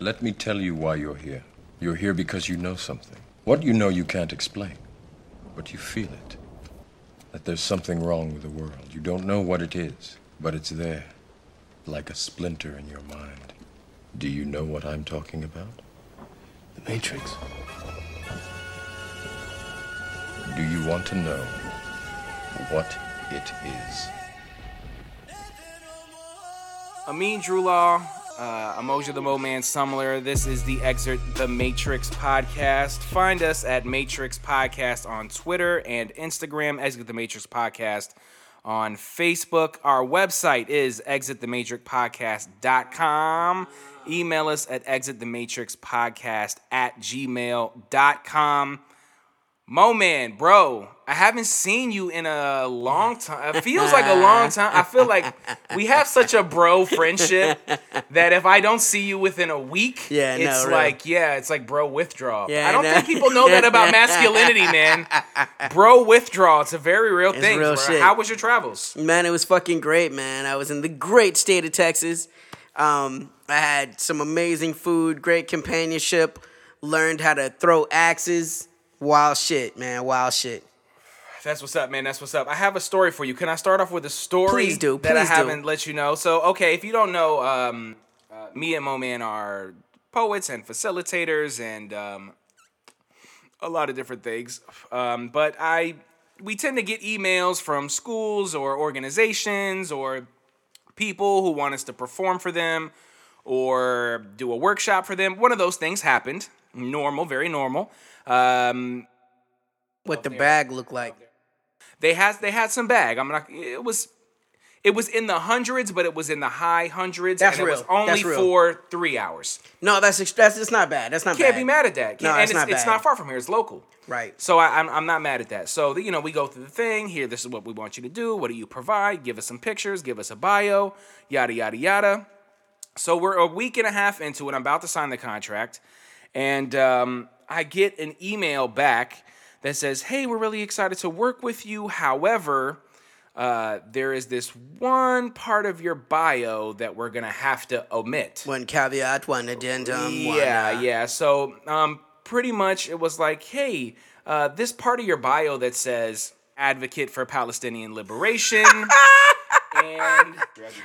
Let me tell you why you're here. You're here because you know something. What you know you can't explain, but you feel it. That there's something wrong with the world. You don't know what it is, but it's there, like a splinter in your mind. Do you know what I'm talking about? The Matrix. Do you want to know what it is? Amin Drulaw, uh, Emoji the Mo Man Sumler. This is the Exit the Matrix podcast. Find us at Matrix Podcast on Twitter and Instagram, Exit the Matrix Podcast on Facebook. Our website is exitthematrixpodcast.com. Email us at exitthematrixpodcast at gmail.com. Mo man, bro, I haven't seen you in a long time. It feels like a long time. I feel like we have such a bro friendship that if I don't see you within a week, Yeah, no, it's really. like yeah, it's like bro withdrawal. Yeah, I don't no. think people know that about masculinity, man. Bro withdrawal, it's a very real thing. real. How was your travels? Man, it was fucking great, man. I was in the great state of Texas. Um, I had some amazing food, great companionship, learned how to throw axes. Wild shit, man. Wild shit. That's what's up, man. That's what's up. I have a story for you. Can I start off with a story Please do, that I do. haven't let you know? So, okay, if you don't know, um, uh, me and Mo Man are poets and facilitators and um, a lot of different things. Um, but I, we tend to get emails from schools or organizations or people who want us to perform for them or do a workshop for them. One of those things happened. Normal, very normal. Um, What the bag looked like. they had they had some bag. I'm not. It was it was in the hundreds, but it was in the high hundreds, That's and it was only That's real. for three hours. No, that's that's it's not bad. That's not You Can't bad. be mad at that. No, and it's it's, not it's bad. not far from here. It's local. Right. So I, I'm, I'm not mad at that. So you know we go through the thing. Here, this is what we want you to do. What do you provide? Give us some pictures. Give us a bio. Yada yada yada. So we're a week and a half into it. I'm about to sign the contract, and um, I get an email back that says, "Hey, we're really excited to work with you. However." Uh, there is this one part of your bio that we're gonna have to omit. One caveat, one addendum. one, Yeah, uh, yeah. So, um, pretty much it was like, hey, uh, this part of your bio that says advocate for Palestinian liberation. and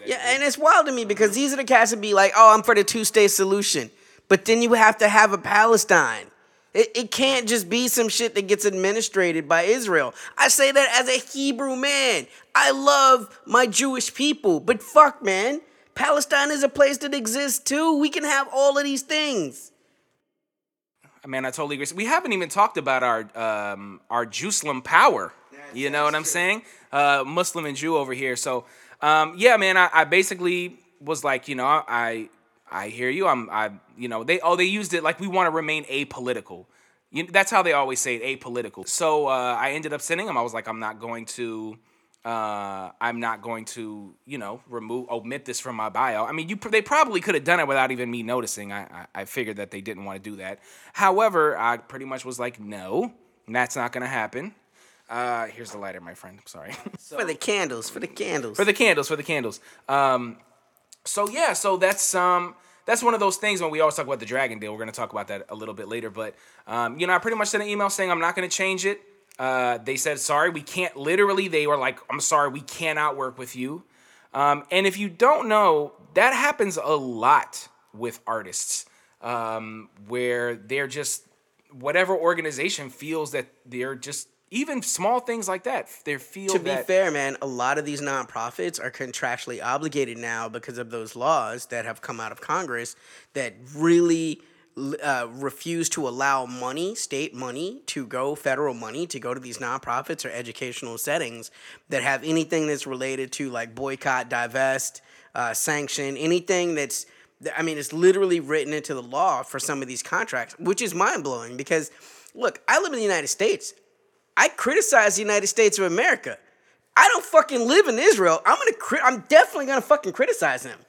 Yeah, and it's wild to me because these are the cats that be like, "Oh, I'm for the two-state solution," but then you have to have a Palestine. It, it can't just be some shit that gets administrated by Israel. I say that as a Hebrew man. I love my Jewish people, but fuck, man, Palestine is a place that exists too. We can have all of these things. man, I totally agree. We haven't even talked about our um, our Jerusalem power. You know what I'm saying? Uh, Muslim and Jew over here. So, um, yeah, man, I, I basically was like, you know, I I hear you. I'm I you know they oh they used it like we want to remain apolitical. You, that's how they always say it, apolitical. So uh, I ended up sending them. I was like, I'm not going to. Uh, I'm not going to, you know, remove, omit this from my bio. I mean, you they probably could have done it without even me noticing. I, I I figured that they didn't want to do that. However, I pretty much was like, no, that's not gonna happen. Uh, here's the lighter, my friend. I'm sorry. For the candles, for the candles. for the candles, for the candles. Um, so yeah, so that's um that's one of those things when we always talk about the dragon deal. We're gonna talk about that a little bit later, but um, you know, I pretty much sent an email saying I'm not gonna change it. Uh, they said sorry, we can't. Literally, they were like, I'm sorry, we cannot work with you. Um, and if you don't know, that happens a lot with artists, um, where they're just whatever organization feels that they're just even small things like that. They feel to be fair, man, a lot of these nonprofits are contractually obligated now because of those laws that have come out of Congress that really uh, refuse to allow money, state money, to go, federal money, to go to these nonprofits or educational settings that have anything that's related to like boycott, divest, uh, sanction, anything that's I mean, it's literally written into the law for some of these contracts, which is mind blowing because, look, I live in the United States. I criticize the United States of America. I don't fucking live in Israel. I'm gonna. Cri- I'm definitely gonna fucking criticize them.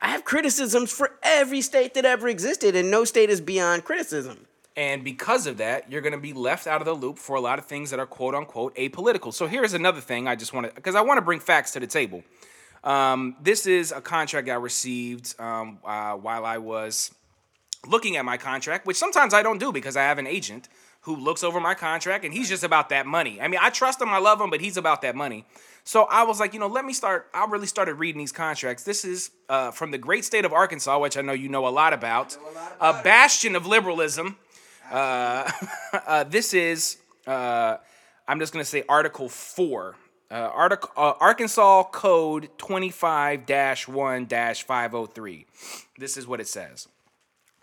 I have criticisms for every state that ever existed, and no state is beyond criticism. And because of that, you're going to be left out of the loop for a lot of things that are quote unquote apolitical. So here's another thing I just want to, because I want to bring facts to the table. Um, this is a contract I received um, uh, while I was looking at my contract, which sometimes I don't do because I have an agent who looks over my contract and he's just about that money. I mean, I trust him, I love him, but he's about that money. So I was like, you know, let me start. I really started reading these contracts. This is uh, from the great state of Arkansas, which I know you know a lot about, a, bastion of liberalism. Uh, uh, this is, uh, I'm just going to say Article 4. Uh, article, uh, Arkansas Code 25 1 503. This is what it says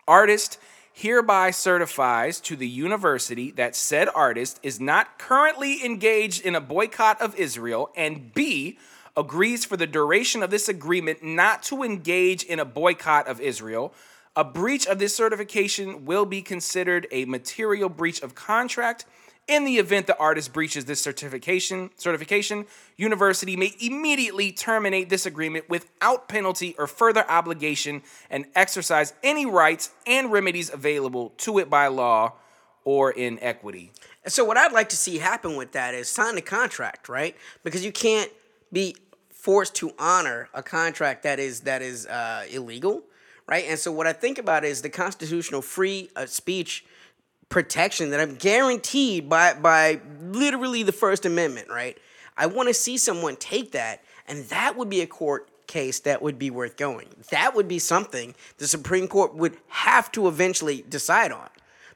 Artist hereby certifies to the university that said artist is not currently engaged in a boycott of Israel, and B, agrees for the duration of this agreement not to engage in a boycott of Israel. A breach of this certification will be considered a material breach of contract in the event the artist breaches this certification, certification, university may immediately terminate this agreement without penalty or further obligation and exercise any rights and remedies available to it by law or in equity. So what I'd like to see happen with that is sign the contract, right? Because you can't be forced to honor a contract that is that is uh, illegal, right? And so what I think about is the constitutional free uh, speech protection that I'm guaranteed by by literally the First Amendment, right? I want to see someone take that, and that would be a court case that would be worth going. That would be something the Supreme Court would have to eventually decide on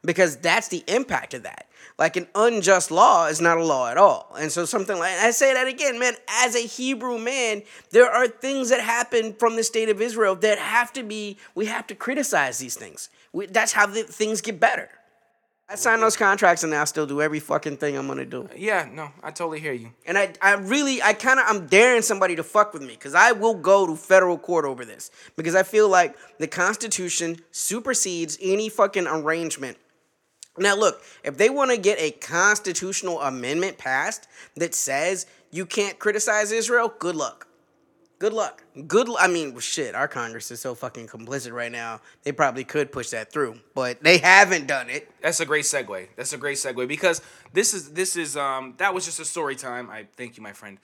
because that's the impact of that. Like an unjust law is not a law at all. And so something like I say that again, man, as a Hebrew man, there are things that happen from the state of Israel that have to be we have to criticize these things. We, that's how the, things get better. I signed those contracts and I still do every fucking thing I'm gonna do. Yeah, no, I totally hear you. And I, I really, I kind of, I'm daring somebody to fuck with me because I will go to federal court over this because I feel like the Constitution supersedes any fucking arrangement. Now, look, if they want to get a constitutional amendment passed that says you can't criticize Israel, good luck. Good luck. Good. I mean, shit. Our Congress is so fucking complicit right now. They probably could push that through, but they haven't done it. That's a great segue. That's a great segue because this is this is um that was just a story time. I thank you, my friend.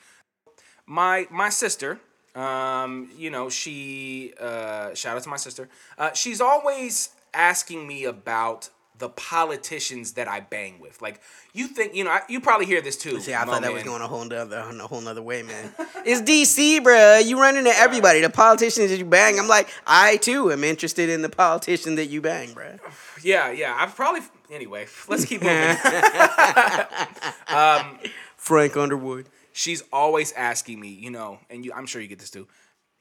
My my sister, um, you know, she uh, shout out to my sister. Uh, she's always asking me about the politicians that I bang with. Like you think, you know, I, you probably hear this too. See, I thought that was going a whole nother, a whole nother way, man. it's DC, bro. You run into everybody. The politicians that you bang. I'm like, I too am interested in the politician that you bang, bro. Yeah, yeah. I've probably anyway. Let's keep moving. um, Frank Underwood. She's always asking me, you know, and you, I'm sure you get this too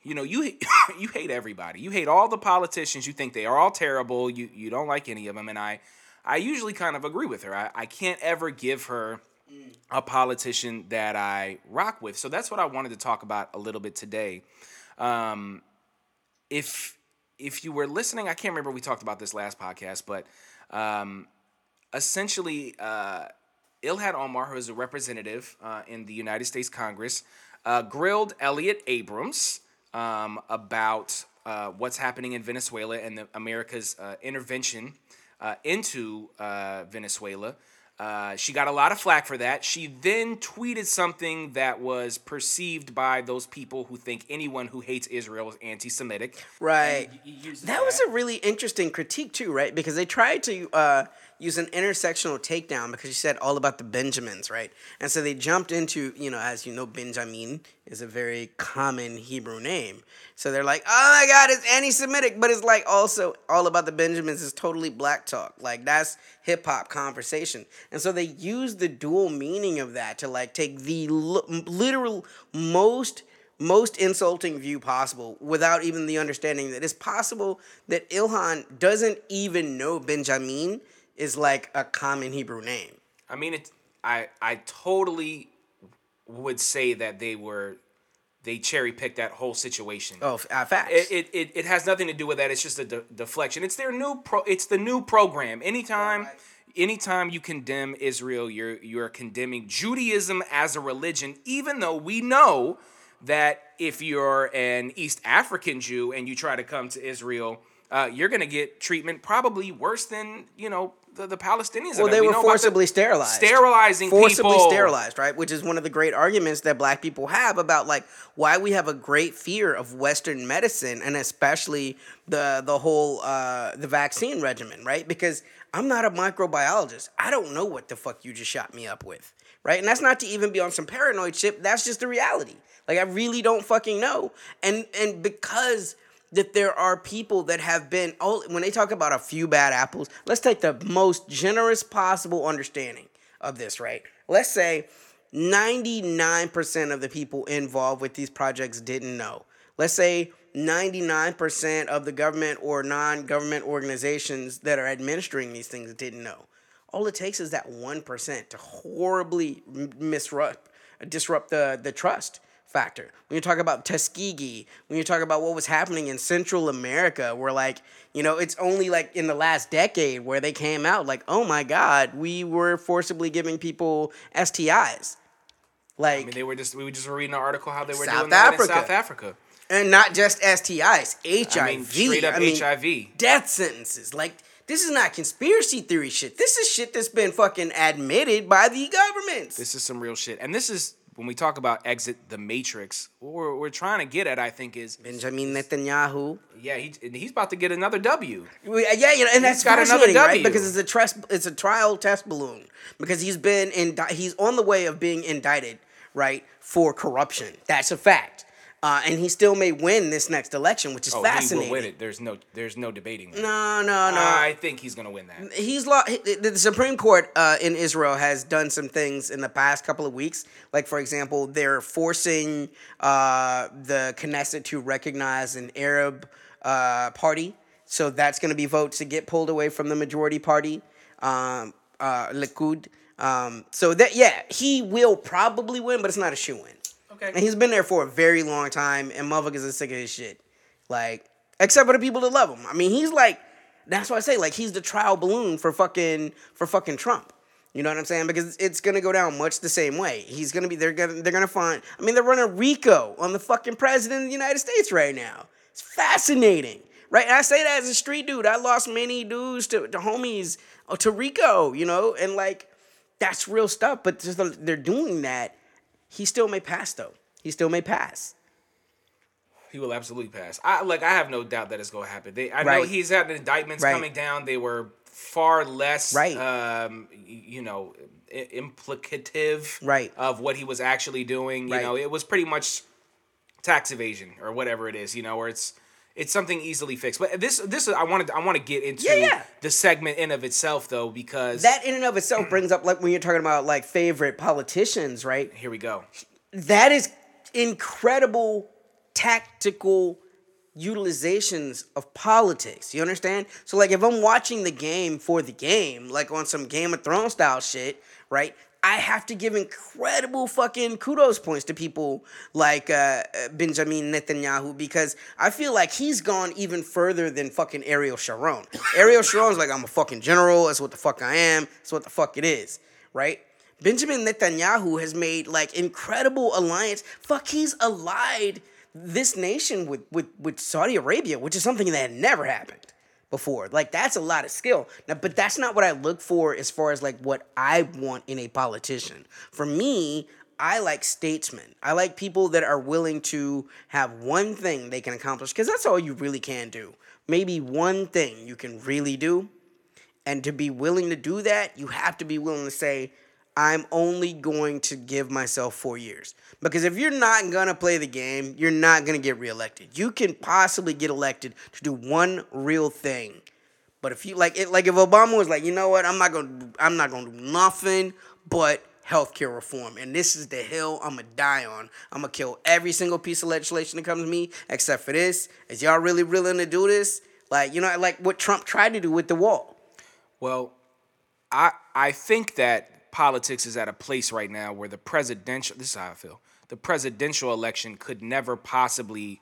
you know you you hate everybody. You hate all the politicians. You think they are all terrible. You you don't like any of them and i i usually kind of agree with her. I, I can't ever give her a politician that i rock with. So that's what i wanted to talk about a little bit today. Um, if if you were listening i can't remember we talked about this last podcast but um, essentially uh, ilhan omar who is a representative uh, in the united states congress uh, grilled elliott abrams um, about uh, what's happening in Venezuela and the, America's uh, intervention uh, into uh, Venezuela. Uh, she got a lot of flack for that. She then tweeted something that was perceived by those people who think anyone who hates Israel is anti Semitic. Right. That, that, was a really interesting critique, too, right? Because they tried to uh, use an intersectional takedown because you said all about the Benjamins, right? And so they jumped into, you know, as you know, Benjamin is a very common Hebrew name. So they're like, oh my God, it's anti Semitic, but it's like also all about the Benjamins is totally black talk. Like that's hip hop conversation. And so they use the dual meaning of that to like take the literal most most insulting view possible without even the understanding that it's possible that Ilhan doesn't even know Benjamin is like a common Hebrew name. I mean, it. I I totally would say that they were they cherry picked that whole situation. Oh, uh, facts. It, it, it, has nothing to do with that. It's just a de- deflection. It's their new pro. It's the new program. Anytime, right. anytime you condemn Israel, you're you're condemning Judaism as a religion. Even though we know that if you're an East African Jew and you try to come to Israel uh, you're gonna get treatment probably worse than you know the, the Palestinians. Well, they We were about the forcibly sterilized. sterilizing forcibly people. sterilized, right? Which is one of the great arguments that black people have about like why we have a great fear of Western medicine and especially the the whole uh, the vaccine regimen, right? Because I'm not a microbiologist. I don't know what the fuck you just shot me up with, right? And that's not to even be on some paranoid shit. That's just the reality. Like I really don't fucking know, and and because that there are people that have been when they talk about a few bad apples let's take the most generous possible understanding of this right? Let's say 99% of the people involved with these projects didn't know. Let's say 99% of the government or non-government organizations that are administering these things didn't know. All it takes is that 1% to horribly misrupt disrupt the the trust factor. When you talk about Tuskegee, when you talk about what was happening in Central America, where like, you know, it's only like in the last decade where they came out like, oh my God, we were forcibly giving people STIs. Like, I mean, they were just we just were reading an article how they were South doing that Africa. in South Africa. and not just STIs, HIV. I mean, straight up I mean, HIV. Death sentences. Like, this is not conspiracy theory shit. This is shit that's been fucking admitted by the governments. This is some real shit, and this is when we talk about exit the matrix. What we're, we're trying to get at, I think, is Benjamin Netanyahu. yeah, he, he's about to get another W. We- uh, Yeah, you know, and that's got another fascinating, right? W. Because it's a trust, it's a trial test balloon. Because he's been in, he's on the way of being indicted, right, for corruption. That's a fact, uh, and he still may win this next election, which is Oh, fascinating. he will win it. There's no there's no debating. That. No, no, no. I think he's gonna win that. he's lost. The Supreme Court uh, in Israel has done some things in the past couple of weeks. Like, for example, they're forcing uh, the Knesset to recognize an Arab uh, party. So that's going to be votes to get pulled away from the majority party, um, uh, Likud. Um, so that yeah, he will probably win, but it's not a shoe in. Okay. And he's been there for a very long time, and motherfuckers are sick of his shit. Like, except for the people that love him. I mean, he's like, that's why I say, like, he's the trial balloon for fucking for fucking Trump. You know what I'm saying? Because it's gonna go down much the same way. He's gonna be. They're gonna. They're gonna find. I mean, they're running RICO on the fucking president of the United States right now. It's fascinating, right? And I say that as a street dude. I lost many dudes to, to homies uh, to RICO. You know, and like, that's real stuff. But just they're doing that. He still may pass though. He still may pass. He will absolutely pass. I like. I have no doubt that it's going to happen. They, I know he's had indictments Right. coming down. They were far less, Right. Um, you know, i- implicative, Right. of what he was actually doing. You Right. know, it was pretty much tax evasion or whatever it is. You know, where it's it's something easily fixed. But this this I wanted I want to get into Yeah, yeah. the segment in of itself though because That in and of itself brings up like when you're talking about like favorite politicians, right? here we go. that is incredible tactical utilizations of politics. You understand? So like if I'm watching the game for the game, like on some Game of Thrones style shit, right? I have to give incredible fucking kudos points to people like uh, uh, Benjamin Netanyahu because I feel like he's gone even further than fucking Ariel Sharon. Ariel Sharon's like, I'm a fucking general. That's what the fuck I am. That's what the fuck it is, right? Benjamin Netanyahu has made like incredible alliance. Fuck, he's allied this nation with, with, with Saudi Arabia, which is something that never happened before. Like that's a lot of skill. Now, but that's not what I look for as far as like what I want in a politician. For me, I like statesmen. I like people that are willing to have one thing they can accomplish because that's all you really can do. Maybe one thing you can really do. And to be willing to do that, you have to be willing to say, I'm only going to give myself four years. Because if you're not going to play the game, you're not going to get reelected. You can possibly get elected to do one real thing. But if you like it, like if Obama was like, you know what, I'm not gonna, I'm not gonna do nothing but healthcare reform, and this is the hill I'm gonna die on. I'm gonna kill every single piece of legislation that comes to me, except for this. Is y'all really willing to do this? Like, you know, like what Trump tried to do with the wall. Well, I I think that politics is at a place right now where the presidential this is how I feel. The presidential election could never possibly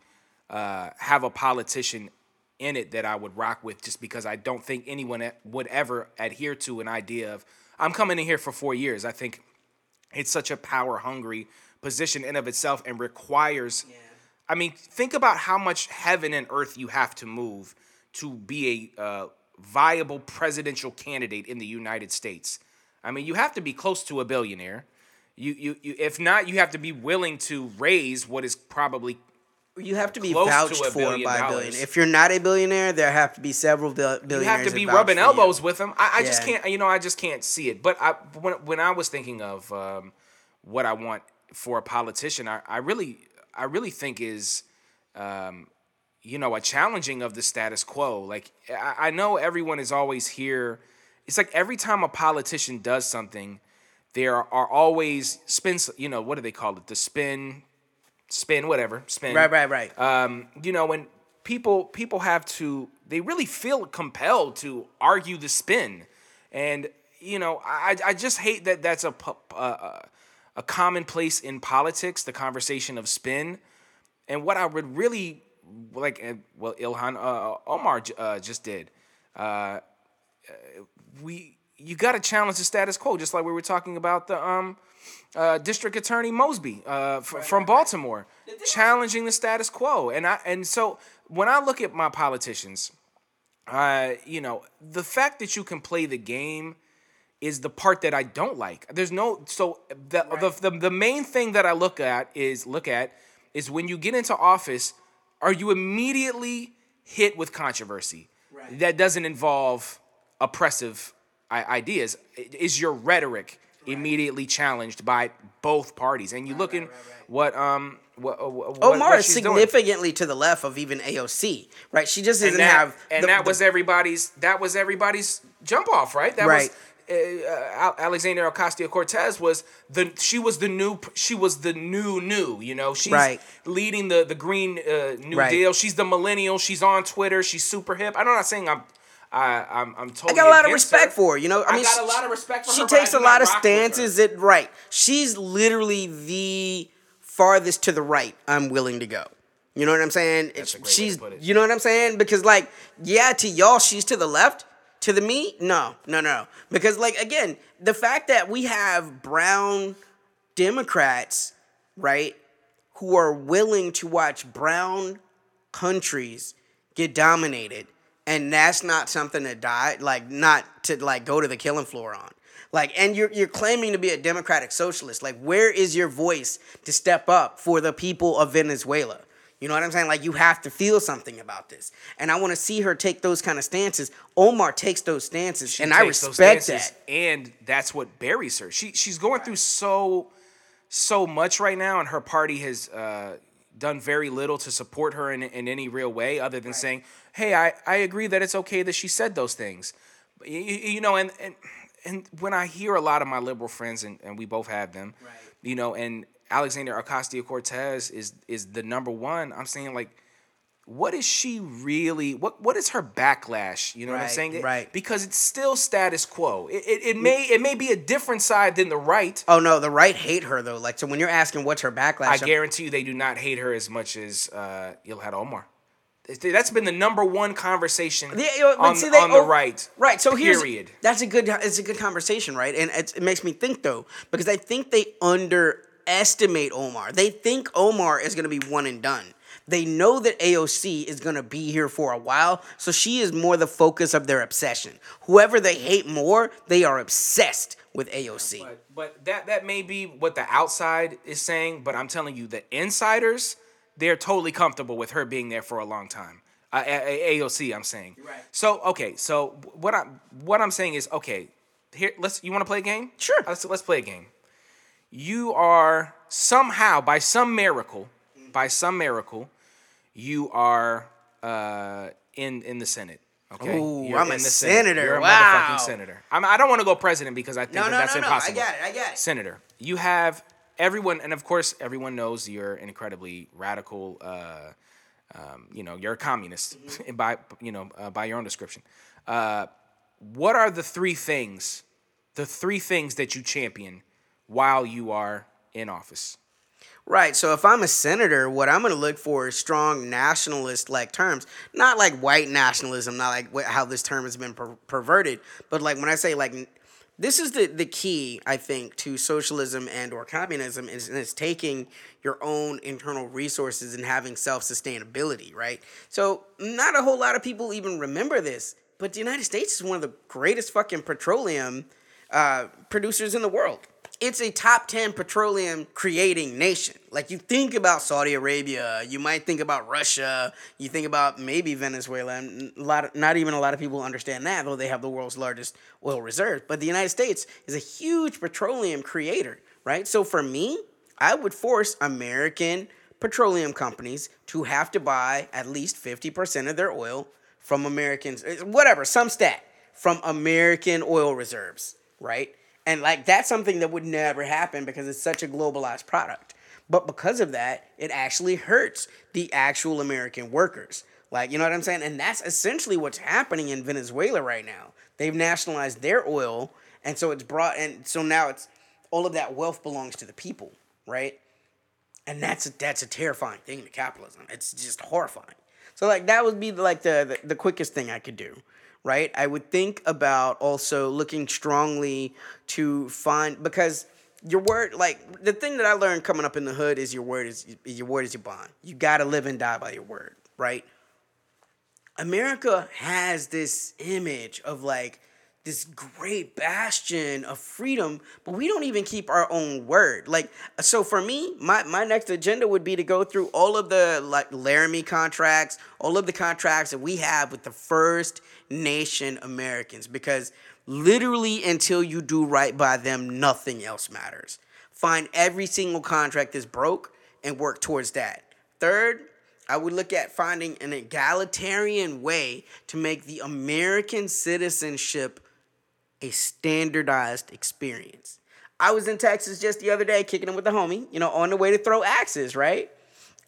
uh, have a politician in it that I would rock with just because I don't think anyone would ever adhere to an idea of I'm coming in here for 4 years. I think it's such a power hungry position in of itself and requires I mean, think about how much heaven and earth you have to move to be a uh, viable presidential candidate in the United States. I mean, you have to be close to a billionaire. You, you, you if not, you have to be willing to raise what is probably You have to be to vouched a for billion by a dollars. billion. If you're not a billionaire, there have to be several bil- you have to be rubbing you. elbows with them. I, I just can't, you know, I just can't see it. But I, when, when I was thinking of um, what I want for a politician, I, I really, I really think is, um, you know, a challenging of the status quo. Like I, I know everyone is always here. It's like every time a politician does something, there are always spins. You know, what do they call it? The spin, spin, whatever, spin. Right, right, right. Um, you know, when people people have to, they really feel compelled to argue the spin, and you know, I I just hate that that's a uh, a commonplace in politics, the conversation of spin, and what I would really like, uh, well, Ilhan uh, Omar uh, just did. Uh, we you got to challenge the status quo, just like we were talking about the um, uh, District Attorney Mosby uh, f- from Baltimore, challenging the status quo. And I and so when I look at my politicians, uh, you know, the fact that you can play the game is the part that I don't like. There's no so the, the the the main thing that I look at is look at is when you get into office, are you immediately hit with controversy Right. that doesn't involve oppressive ideas? Is your rhetoric immediately challenged by both parties? And you look in what um what, uh, what Omar what is she's doing. significantly to the left of even AOC, right? She just doesn't and that, have. and the- that the- was everybody's that was everybody's jump off right that Right. was uh, Al- Alexandria Ocasio Cortez was the she was the new she was the new new you know she's Right. leading the the green uh, new Right. deal she's the millennial she's on Twitter she's super hip I'm not saying I'm I, I'm I'm I got a lot of respect her. for her. You know, I, I mean, got a she- lot of respect for she her, I takes a lot of rock with her. stances that right. She's literally the farthest to the right I'm willing to go. You know what I'm saying? It's- a great way to she's, you know what I'm saying? Because like, yeah, to y'all she's to the left. To the me, no, no, no. Because like again, the fact that we have brown Democrats, right, who are willing to watch brown countries get dominated and that's not something to die like not to like go to the killing floor on. Like and you're you're claiming to be a democratic socialist. Like where is your voice to step up for the people of Venezuela? You know what I'm saying? Like you have to feel something about this. And I want to see her take those kind of stances. Omar takes those stances She and I respect that. and that's what buries her. She she's going through so so much right now, and her party has uh, done very little to support her in, in any real way, other than saying, "Hey, I, I agree that it's okay that she said those things." You, you know, and and and when I hear a lot of my liberal friends, and, and we both have them, Right. you know, and Alexander Ocasio Cortez is is the number one. I'm saying like. What is she really? What what is her backlash? You know what I'm saying? It- right. Because it's still status quo. It, it, it may it may be a different side than the right. oh no the right hate her though like so when you're asking what's her backlash I I'm- guarantee you they do not hate her as much as uh, Ilhan Omar. That's been the number one conversation Yeah, you know, but on, see, they on the over- right. Right. So here's period. that's a good it's a good conversation, right? And it's, it makes me think though because I think they underestimate Omar. They think Omar is going to be one and done. They know that AOC is going to be here for a while, so she is more the focus of their obsession. Whoever they hate more, they are obsessed with AOC. But, but that that may be what the outside is saying, but I'm telling you, the insiders, they're totally comfortable with her being there for a long time. Uh, A- A- AOC, I'm saying. Right. So okay, so what I'm what I'm saying is okay. Here, let's. You want to play a game? Sure. Let's let's play a game. You are somehow, by some miracle, by some miracle, you are uh, in in the Senate. Okay, Ooh, You're I'm a the Senate. senator. You're a Wow. motherfucking senator. I'm, I don't want to go president because I think No, that no, that's no, no. I impossible. get it. I get it. Senator, you have everyone, and of course, everyone knows you're an incredibly radical. Uh, um, you know, you're a communist Mm-hmm. by you know uh, by your own description. Uh, what are the three things, the three things that you champion while you are in office? Right. So if I'm a senator, what I'm going to look for is strong nationalist like terms, not like white nationalism, not like how this term has been per- perverted, but like when I say like this is the the key I think to socialism and or communism is, is taking your own internal resources and having self sustainability, right? So not a whole lot of people even remember this, but the United States is one of the greatest fucking petroleum uh, producers in the world it's a top 10 petroleum creating nation. Like you think about Saudi Arabia, you might think about Russia, you think about maybe Venezuela. And a lot of, not even a lot of people understand that, though they have the world's largest oil reserves. But the United States is a huge petroleum creator, right? So for me, I would force American petroleum companies to have to buy at least 50% of their oil from Americans, eh, whatever, some stat from American oil reserves, right? And like that's something that would never happen because it's such a globalized product. But because of that, it actually hurts the actual American workers. Like, you know what I'm saying? And that's essentially what's happening in Venezuela right now. They've nationalized their oil, and so it's brought and so now it's all of that wealth belongs to the people, right? And that's a, that's a terrifying thing to capitalism. It's just horrifying. So like that would be like the, the, the quickest thing I could do right? I would think about also looking strongly to find because your word like the thing that I learned coming up in the hood is your word is your word is your bond. You got to live and die by your word, right? America has this image of like this great bastion of freedom, but we don't even keep our own word. Like, so for me, my, my next agenda would be to go through all of the like Laramie contracts, all of the contracts that we have with the First Nation Americans, because literally until you do right by them, nothing else matters. Find every single contract that's broke and work towards that. Third, I would look at finding an egalitarian way to make the American citizenship a standardized experience. I was in Texas just the other day kicking it with a homie, you know, on the way to throw axes, right?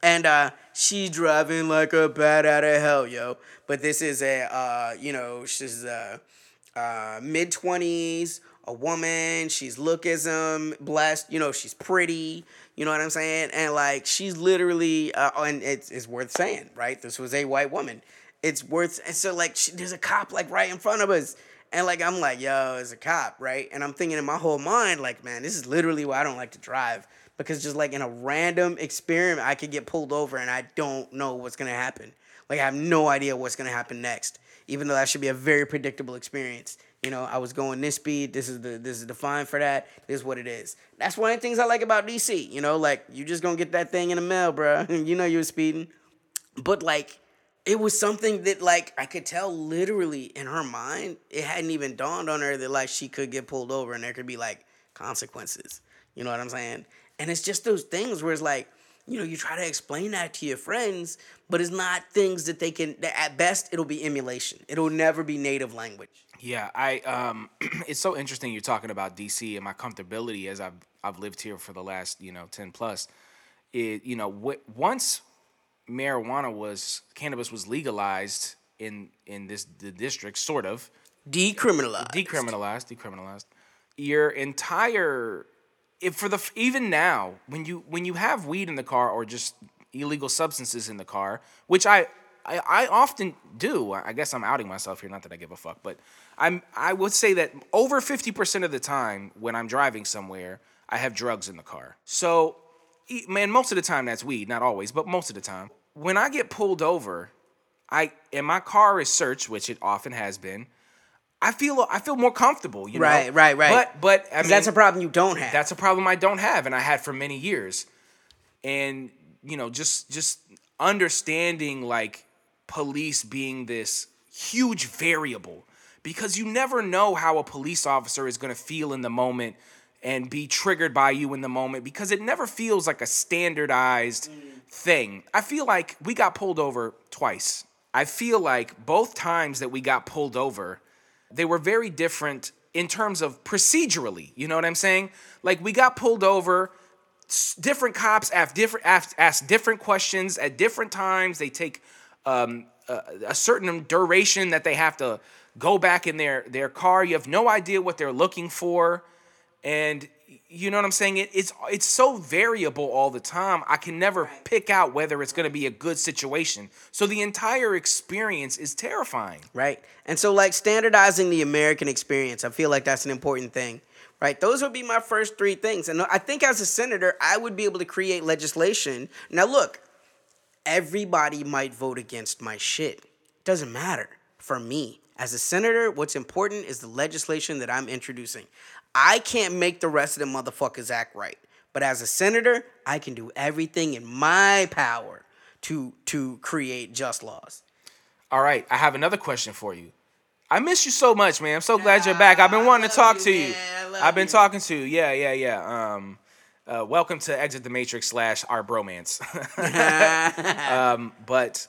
And uh, she's driving like a bat out of hell, yo. But this is a, uh, you know, she's a uh, mid 20s, a woman. She's lookism, blessed, you know, she's pretty, you know what I'm saying? And like, she's literally, uh, and it's, it's worth saying, right? This was a white woman. It's worth, and so like, she, there's a cop like right in front of us and like I'm like, yo, it's a cop, right? And I'm thinking in my whole mind, like, man, this is literally why I don't like to drive. Because just like in a random experiment, I could get pulled over and I don't know what's gonna happen. Like I have no idea what's gonna happen next. Even though that should be a very predictable experience. You know, I was going this speed. This is the this is the fine for that. This is what it is. That's one of the things I like about DC. You know, like you just gonna get that thing in the mail, bro. you know you were speeding, but like it was something that like I could tell literally in her mind, it hadn't even dawned on her that like she could get pulled over and there could be like consequences. You know what I'm saying? And it's just those things where it's like, you know, you try to explain that to your friends, but it's not things that they can that at best it'll be emulation. It'll never be native language. Yeah, I um it's so interesting you're talking about DC and my comfortability as I've I've lived here for the last, you know, 10 plus. It you know, once marijuana was cannabis was legalized in in this the district, sort of decriminalized, decriminalized, decriminalized. Your entire if for the even now when you when you have weed in the car or just illegal substances in the car, which I I, I often do. I guess I'm outing myself here. Not that I give a fuck, but I'm. I would say that over fifty percent of the time when I'm driving somewhere, I have drugs in the car. So man, most of the time that's weed, not always, but most of the time. When I get pulled over, I and my car is searched, which it often has been. I feel I feel more comfortable, you know. Right, right, right. But but I mean, that's a problem you don't have. That's a problem I don't have, and I had for many years. And you know, just just understanding like police being this huge variable because you never know how a police officer is going to feel in the moment and be triggered by you in the moment because it never feels like a standardized thing. I feel like we got pulled over twice. I feel like both times that we got pulled over, they were very different in terms of procedurally. You know what I'm saying? Like we got pulled over, different cops ask different ask, different questions at different times. They take um, a, a certain duration that they have to go back in their their car. You have no idea what they're looking for and you know what I'm saying? It, it's it's so variable all the time. I can never pick out whether it's going to be a good situation. So the entire experience is terrifying. Right. And so, like, standardizing the American experience, I feel like that's an important thing. Right. Those would be my first three things. And I think as a senator, I would be able to create legislation. Now, look, everybody might vote against my shit. Doesn't matter for me. As a senator, what's important is the legislation that I'm introducing. I can't make the rest of the motherfuckers act right. But as a senator, I can do everything in my power to to create just laws. All right, I have another question for you. I miss you so much, man. I'm so glad you're back. I've been wanting to talk you, to you. man. I've been you. talking to you. Yeah, yeah, yeah. Um, uh, welcome to Exit the Matrix slash our bromance. um, but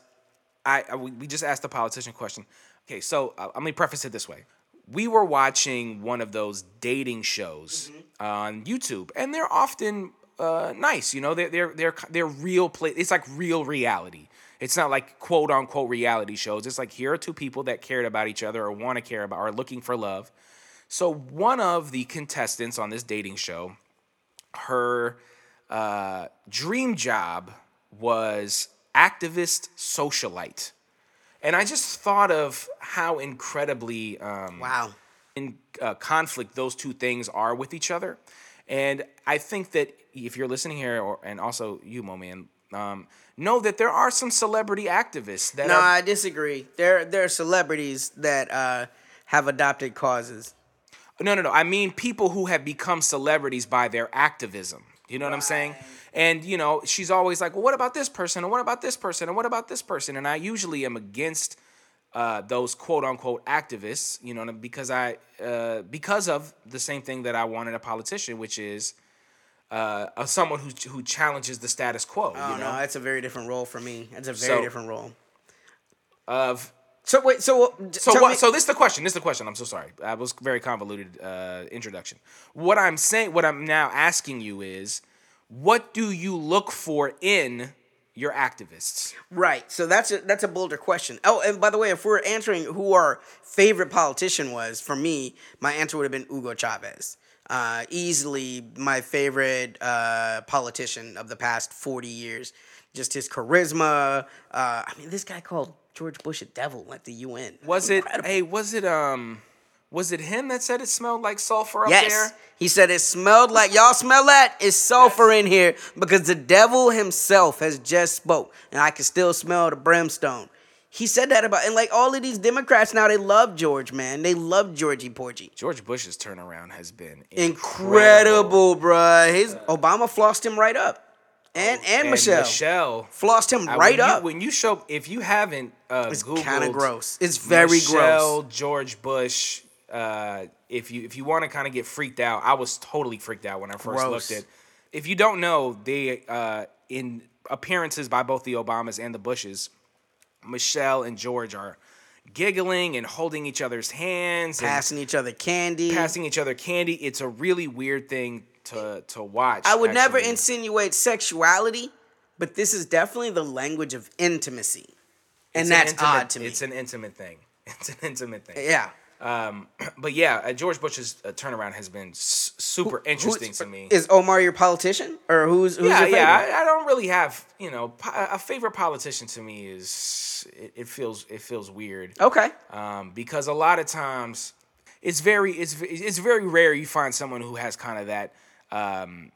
I, I we we just asked the politician question. Okay, so uh, let me preface it this way: we were watching one of those dating shows on YouTube, and they're often uh, nice. You know, they're they're they're they're real play. It's like real reality. It's not like quote unquote reality shows. It's like here are two people that cared about each other or want to care about or looking for love. So one of the contestants on this dating show, her uh, dream job was activist socialite. And I just thought of how incredibly um, Wow. in uh, conflict those two things are with each other. And I think that if you're listening here, or, and also you, Mo Man, um, know that there are some celebrity activists that No, are. I disagree. There there are celebrities that uh, have adopted causes. No, no, no. I mean people who have become celebrities by their activism. You know what I'm saying? And you know, she's always like, "Well, what about this person? And what about this person? And what about this person?" And I usually am against uh, those quote unquote activists. You know, because I uh, because of the same thing that I want in a politician, which is uh, uh, someone who who challenges the status quo. Oh you know, no, that's a very different role for me. That's a very So- different role. of So wait, so So what? me- so this is the question. This is the question. I'm so sorry. That was very convoluted uh, introduction. What I'm saying, what I'm now asking you is, what do you look for in your activists? Right. So that's a that's a bolder question. Oh, and by the way, if we're answering who our favorite politician was, for me, my answer would have been Hugo Chavez. Uh, easily my favorite uh, politician of the past forty years. Just his charisma. Uh, I mean, this guy called George Bush a devil at the UN. Was it? Incredible. Hey, was it? Um, was it him that said it smelled like sulfur up Yes. there? He said it smelled like y'all smell that? It's sulfur in here because the devil himself has just spoke and I can still smell the brimstone. He said that about and like all of these Democrats now they love George, man. They love Georgie Porgy. George Bush's turnaround has been Incredible, bruh. His Obama flossed him right up. And and, And Michelle. Michelle. flossed him I- right when up. You, when you show, if you haven't uh, It's kinda gross. It's very gross. Michelle, gross. George Bush. Uh, if you if you want to kind of get freaked out, I was totally freaked out when I first Gross. looked at. If you don't know, they uh, in appearances by both the Obamas and the Bushes, Michelle and George are giggling and holding each other's hands and passing each other candy. passing each other candy. It's a really weird thing to to watch. I would never insinuate sexuality, but this is definitely the language of intimacy. And It's an that's intimate- odd to me. It's an intimate thing. It's an intimate thing. yeah. Um, but yeah, uh, George Bush's uh, turnaround has been s- super interesting to me. Is Omar your politician? Or who's, who's yeah, yeah. I, I don't really have you know po- a favorite politician to me is it, it feels it feels weird Okay. um, because a lot of times it's very it's it's very rare you find someone who has kind of that. Um,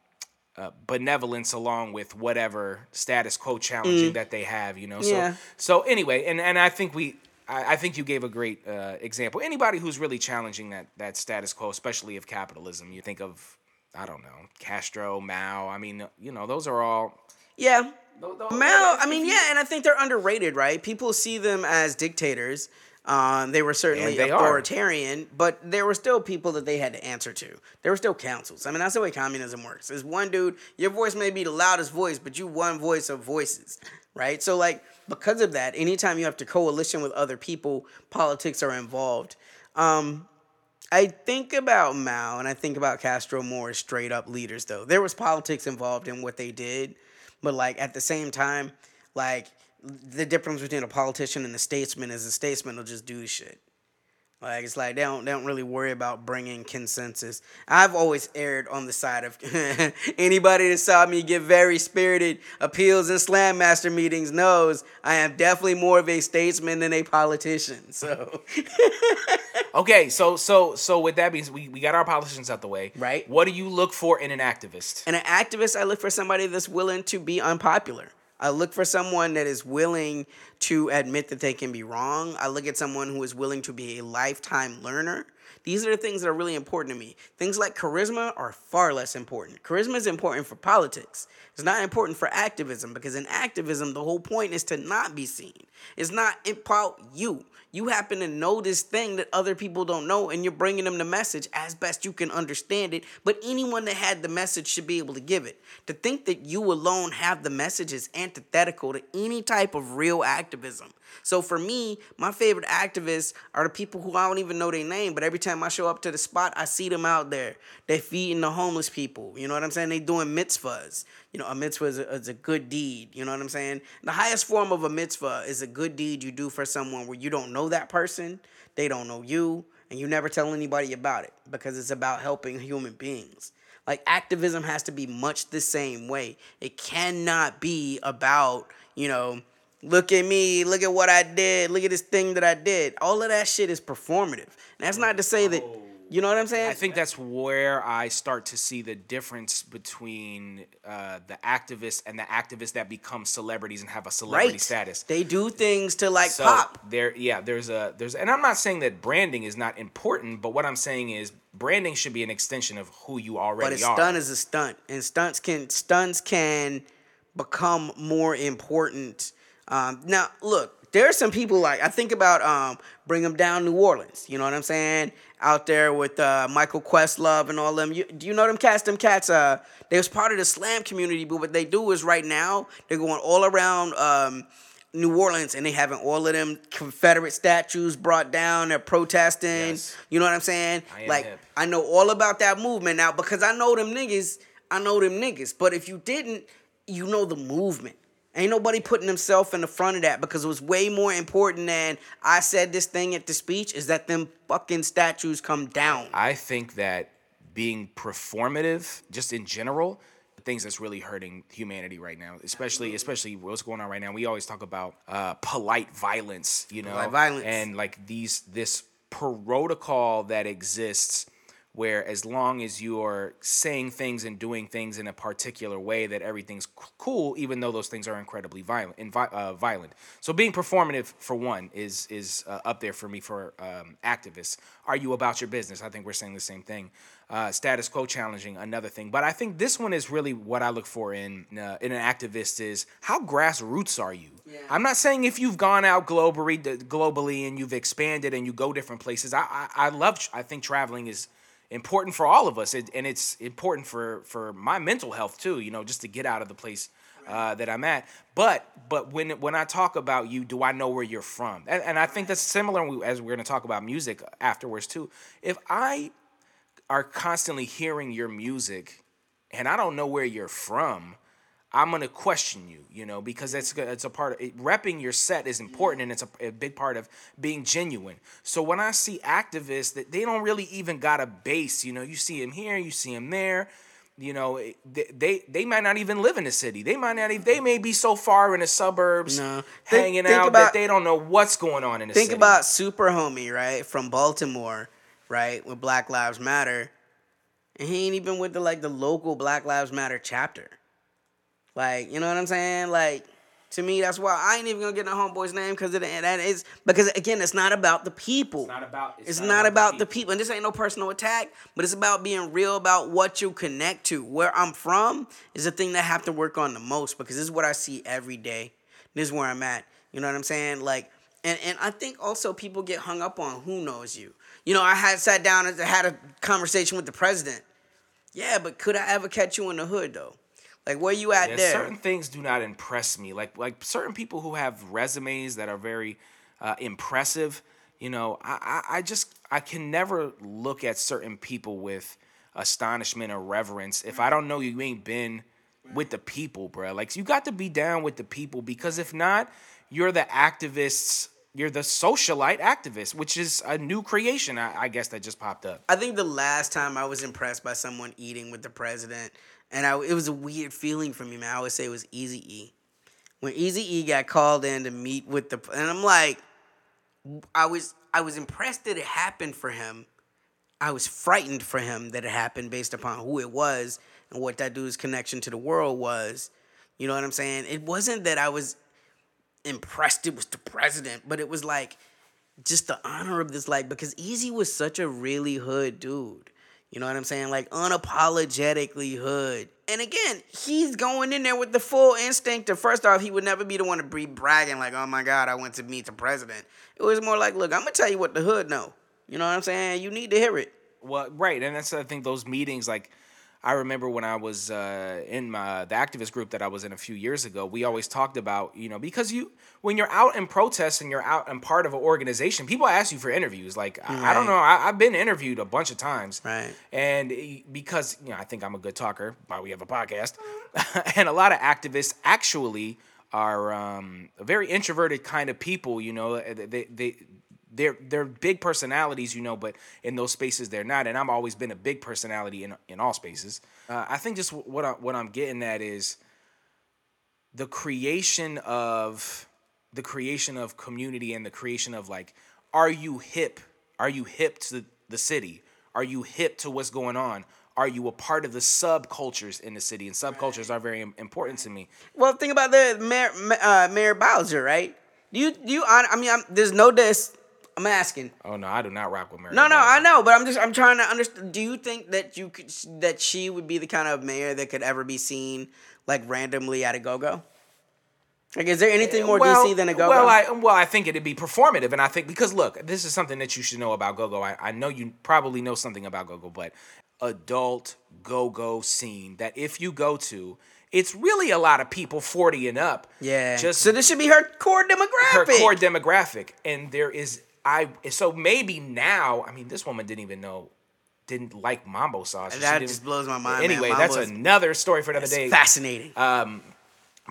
uh, benevolence along with whatever status quo challenging that they have, you know. So Mm. Yeah. so anyway, and and I think we I, I think you gave a great uh, example. Anybody who's really challenging that that status quo, especially of capitalism, you think of I don't know Castro, Mao. I mean, you know, those are all. Yeah. tho- tho- Mao, I mean, yeah, and I think they're underrated, right? People see them as dictators. Um, they were certainly they are. authoritarian, but there were still people that they had to answer to. There were still councils. I mean, that's the way communism works. There's one dude, your voice may be the loudest voice, but you one voice of voices, right? So, like, because of that, anytime you have to coalition with other people, politics are involved. Um, I think about Mao and I think about Castro more as straight up leaders though. There was politics involved in what they did, but like at the same time, like the difference between a politician and a statesman is a statesman will just do shit. Like it's like they don't they don't really worry about bringing consensus. I've always erred on the side of anybody that saw me get very spirited appeals and slam master meetings knows I am definitely more of a statesman than a politician. So okay, so so so with that means we, we got our politicians out the way. Right. What do you look for in an activist? In an activist, I look for somebody that's willing to be unpopular. I look for someone that is willing to admit that they can be wrong. I look at someone who is willing to be a lifetime learner. These are the things that are really important to me. Things like charisma are far less important. Charisma is important for politics. It's not important for activism because in activism, the whole point is to not be seen. It's not about you. You happen to know this thing that other people don't know, and you're bringing them the message as best you can understand it. But anyone that had the message should be able to give it. To think that you alone have the message is antithetical to any type of real activism. So for me, my favorite activists are the people who I don't even know their name, but every time I show up to the spot, I see them out there. They're feeding the homeless people. You know what I'm saying? They doing mitzvahs. You know, a mitzvah is a, is a good deed. You know what I'm saying? The highest form of a mitzvah is a good deed you do for someone where you don't know that person, they don't know you, and you never tell anybody about it because it's about helping human beings. Like activism has to be much the same way. It cannot be about, you know, look at me, look at what I did, look at this thing that I did. All of that shit is performative. And that's not to say that oh. You know what I'm saying? I think that's where I start to see the difference between uh, the activists and the activists that become celebrities and have a celebrity right. status. They do things to like So pop. there, yeah, there's a there's, and I'm not saying that branding is not important, but what I'm saying is branding should be an extension of who you already But a are. stunt is a stunt, and stunts can stunts can become more important. Um, now, look, there are some people like I think about um, bring them down New Orleans. You know what I'm saying? Out there with uh, Michael Questlove and all them. You, do you know them cats? Them cats. Uh, they was part of the slam community, but what they do is right now they're going all around. Um, New Orleans and they having all of them Confederate statues brought down. They're protesting. Yes. You know what I'm saying? I like hip. I know all about that movement now because I know them niggas. I know them niggas. But if you didn't, you know the movement. Ain't nobody putting themselves in the front of that because it was way more important than I said this thing at the speech is that them fucking statues come down. I think that being performative, just in general, the things that's really hurting humanity right now, especially especially what's going on right now. We always talk about uh, polite violence, you know, Polite violence. and like these this protocol that exists where as long as you're saying things and doing things in a particular way that everything's cool even though those things are incredibly violent uh, violent. So being performative for one is is uh, up there for me for um, activists. Are you about your business? I think we're saying the same thing. Uh, status quo challenging another thing. But i think this one is really what i look for in uh, in an activist is how grassroots are you? I'm not saying if you've gone out globally globally and you've expanded and you go different places. I i, I love i think traveling is important for all of us it, and it's important for for my mental health too you know just to get out of the place uh, that i'm at. But but when when i talk about you do i know where you're from? And, and i think that's similar as we're going to talk about music afterwards too. If i are constantly hearing your music and i don't know where you're from I'm gonna question you, you know, because it's a- it's a part of it, repping your set is important and it's a, a big part of being genuine. So when I see activists that they don't really even got a base, you know, you see them here, you see them there, you know, they they, they might not even live in the city. They might not even they may be so far in the suburbs, No. Think- hanging think out about- that they don't know what's going on in the Think city. Think about Super Homie, right, from Baltimore, right, with Black Lives Matter, and he ain't even with the like the local Black Lives Matter chapter. Like, you know what I'm saying? Like, to me, that's why I ain't even gonna get the homeboy's name because it that is because again, it's not about the people. It's not about- It's, it's not, not about, about the the people. And this ain't no personal attack, but it's about being real about what you connect to. Where I'm from is the thing that I have to work on the most because this is what I see every day. This is where I'm at. You know what I'm saying? Like, and and I think also people get hung up on who knows you. You know, I had sat down and had a conversation with the president. Yeah, but could I ever catch you in the hood though? Like, where you at Yeah, there? certain things do not impress me. Like like certain people who have resumes that are very uh, impressive. You know, I, I I just I can never look at certain people with astonishment or reverence if I don't know you ain't been with the people, bruh. Like you got to be down with the people because if not, you're the activists you're the socialite activist, which is a new creation, I, I guess that just popped up. I think the last time I was impressed by someone eating with the president, and I, it was a weird feeling for me, man. I would say it was Easy E. When Easy E got called in to meet with the, and I'm like, I was I was impressed that it happened for him. I was frightened for him that it happened based upon who it was and what that dude's connection to the world was. You know what I'm saying? It wasn't that I was impressed it was the president, but it was like just the honor of this, like because Eazy was such a really hood dude. You know what I'm saying? Like unapologetically hood. And again, he's going in there with the full instinct of first off, he would never be the one to be bragging like, "Oh my God, I went to meet the president." It was more like, "Look, I'm gonna tell you what the hood know." You know what I'm saying? You need to hear it. Well, right, and that's I think those meetings like I remember when I was uh, in my, the activist group that I was in a few years ago, we always talked about, you know, because you, when you're out in protest and you're out and part of an organization, people ask you for interviews. Like, right. I, I, don't know, I, have been interviewed a bunch of times. Right. And because, you know, I think I'm a good talker, why we have a podcast. and a lot of activists actually are um, very introverted kind of people, you know, they, they, they're they're big personalities, you know, but in those spaces they're not. And I've always been a big personality in in all spaces. Uh, I think just what I, what I'm getting at is the creation of the creation of community and the creation of like, are you hip? Are you hip to the city? Are you hip to what's going on? Are you a part of the subcultures in the city? And subcultures are very important to me. Well, think about the Mayor, uh, Mayor Bowser, right? You you I mean, I'm, there's no this I'm asking. Oh no, I do not rock with Mary. No, no, I know, but I'm just I'm trying to understand. Do you think that you could that she would be the kind of mayor that could ever be seen like randomly at a go go? Like, is there anything more well, DC than a go go? Well, I well, I think it'd be performative, and I think because look, this is something that you should know about go go. I, I know you probably know something about go go, but adult go go scene that if you go to, it's really a lot of people 40 and up. Yeah. Just so this should be her core demographic. Her core demographic, and there is I so maybe now. I mean, this woman didn't even know, didn't like mambo sauce. That just blows my mind. Anyway, that's another story for another day. Fascinating. Um,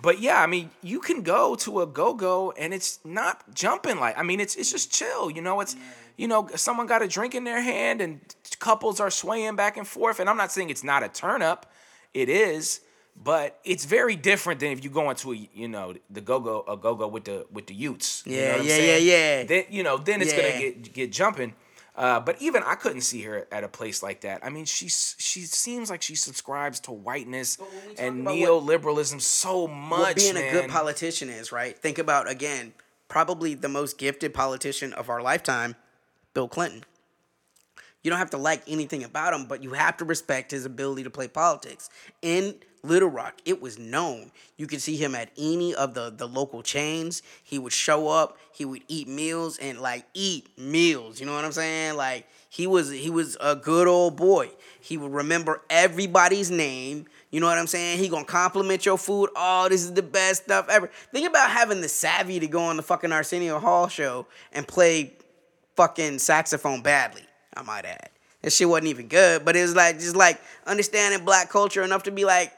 but yeah, I mean, you can go to a go go and it's not jumping like. I mean, it's it's just chill. You know, it's you know, someone got a drink in their hand and couples are swaying back and forth. And I'm not saying it's not a turn up. It is but it's very different than if you go into a, you know the go go a go go with the with the Utes. Yeah, you know yeah, yeah, yeah. Then you know then it's yeah. gonna get get jumping. Uh, but even I couldn't see her at a place like that. I mean, she's she seems like she subscribes to whiteness and neoliberalism what, so much. What being man. a good politician is right. Think about again, probably the most gifted politician of our lifetime, Bill Clinton. You don't have to like anything about him, but you have to respect his ability to play politics. In Little Rock, it was known. You could see him at any of the, the local chains. He would show up, he would eat meals and like eat meals. You know what I'm saying? Like he was he was a good old boy. He would remember everybody's name. You know what I'm saying? He gonna compliment your food. Oh, this is the best stuff ever. Think about having the savvy to go on the fucking Arsenio Hall show and play fucking saxophone badly. I might add. That shit wasn't even good, but it was like just like understanding black culture enough to be like,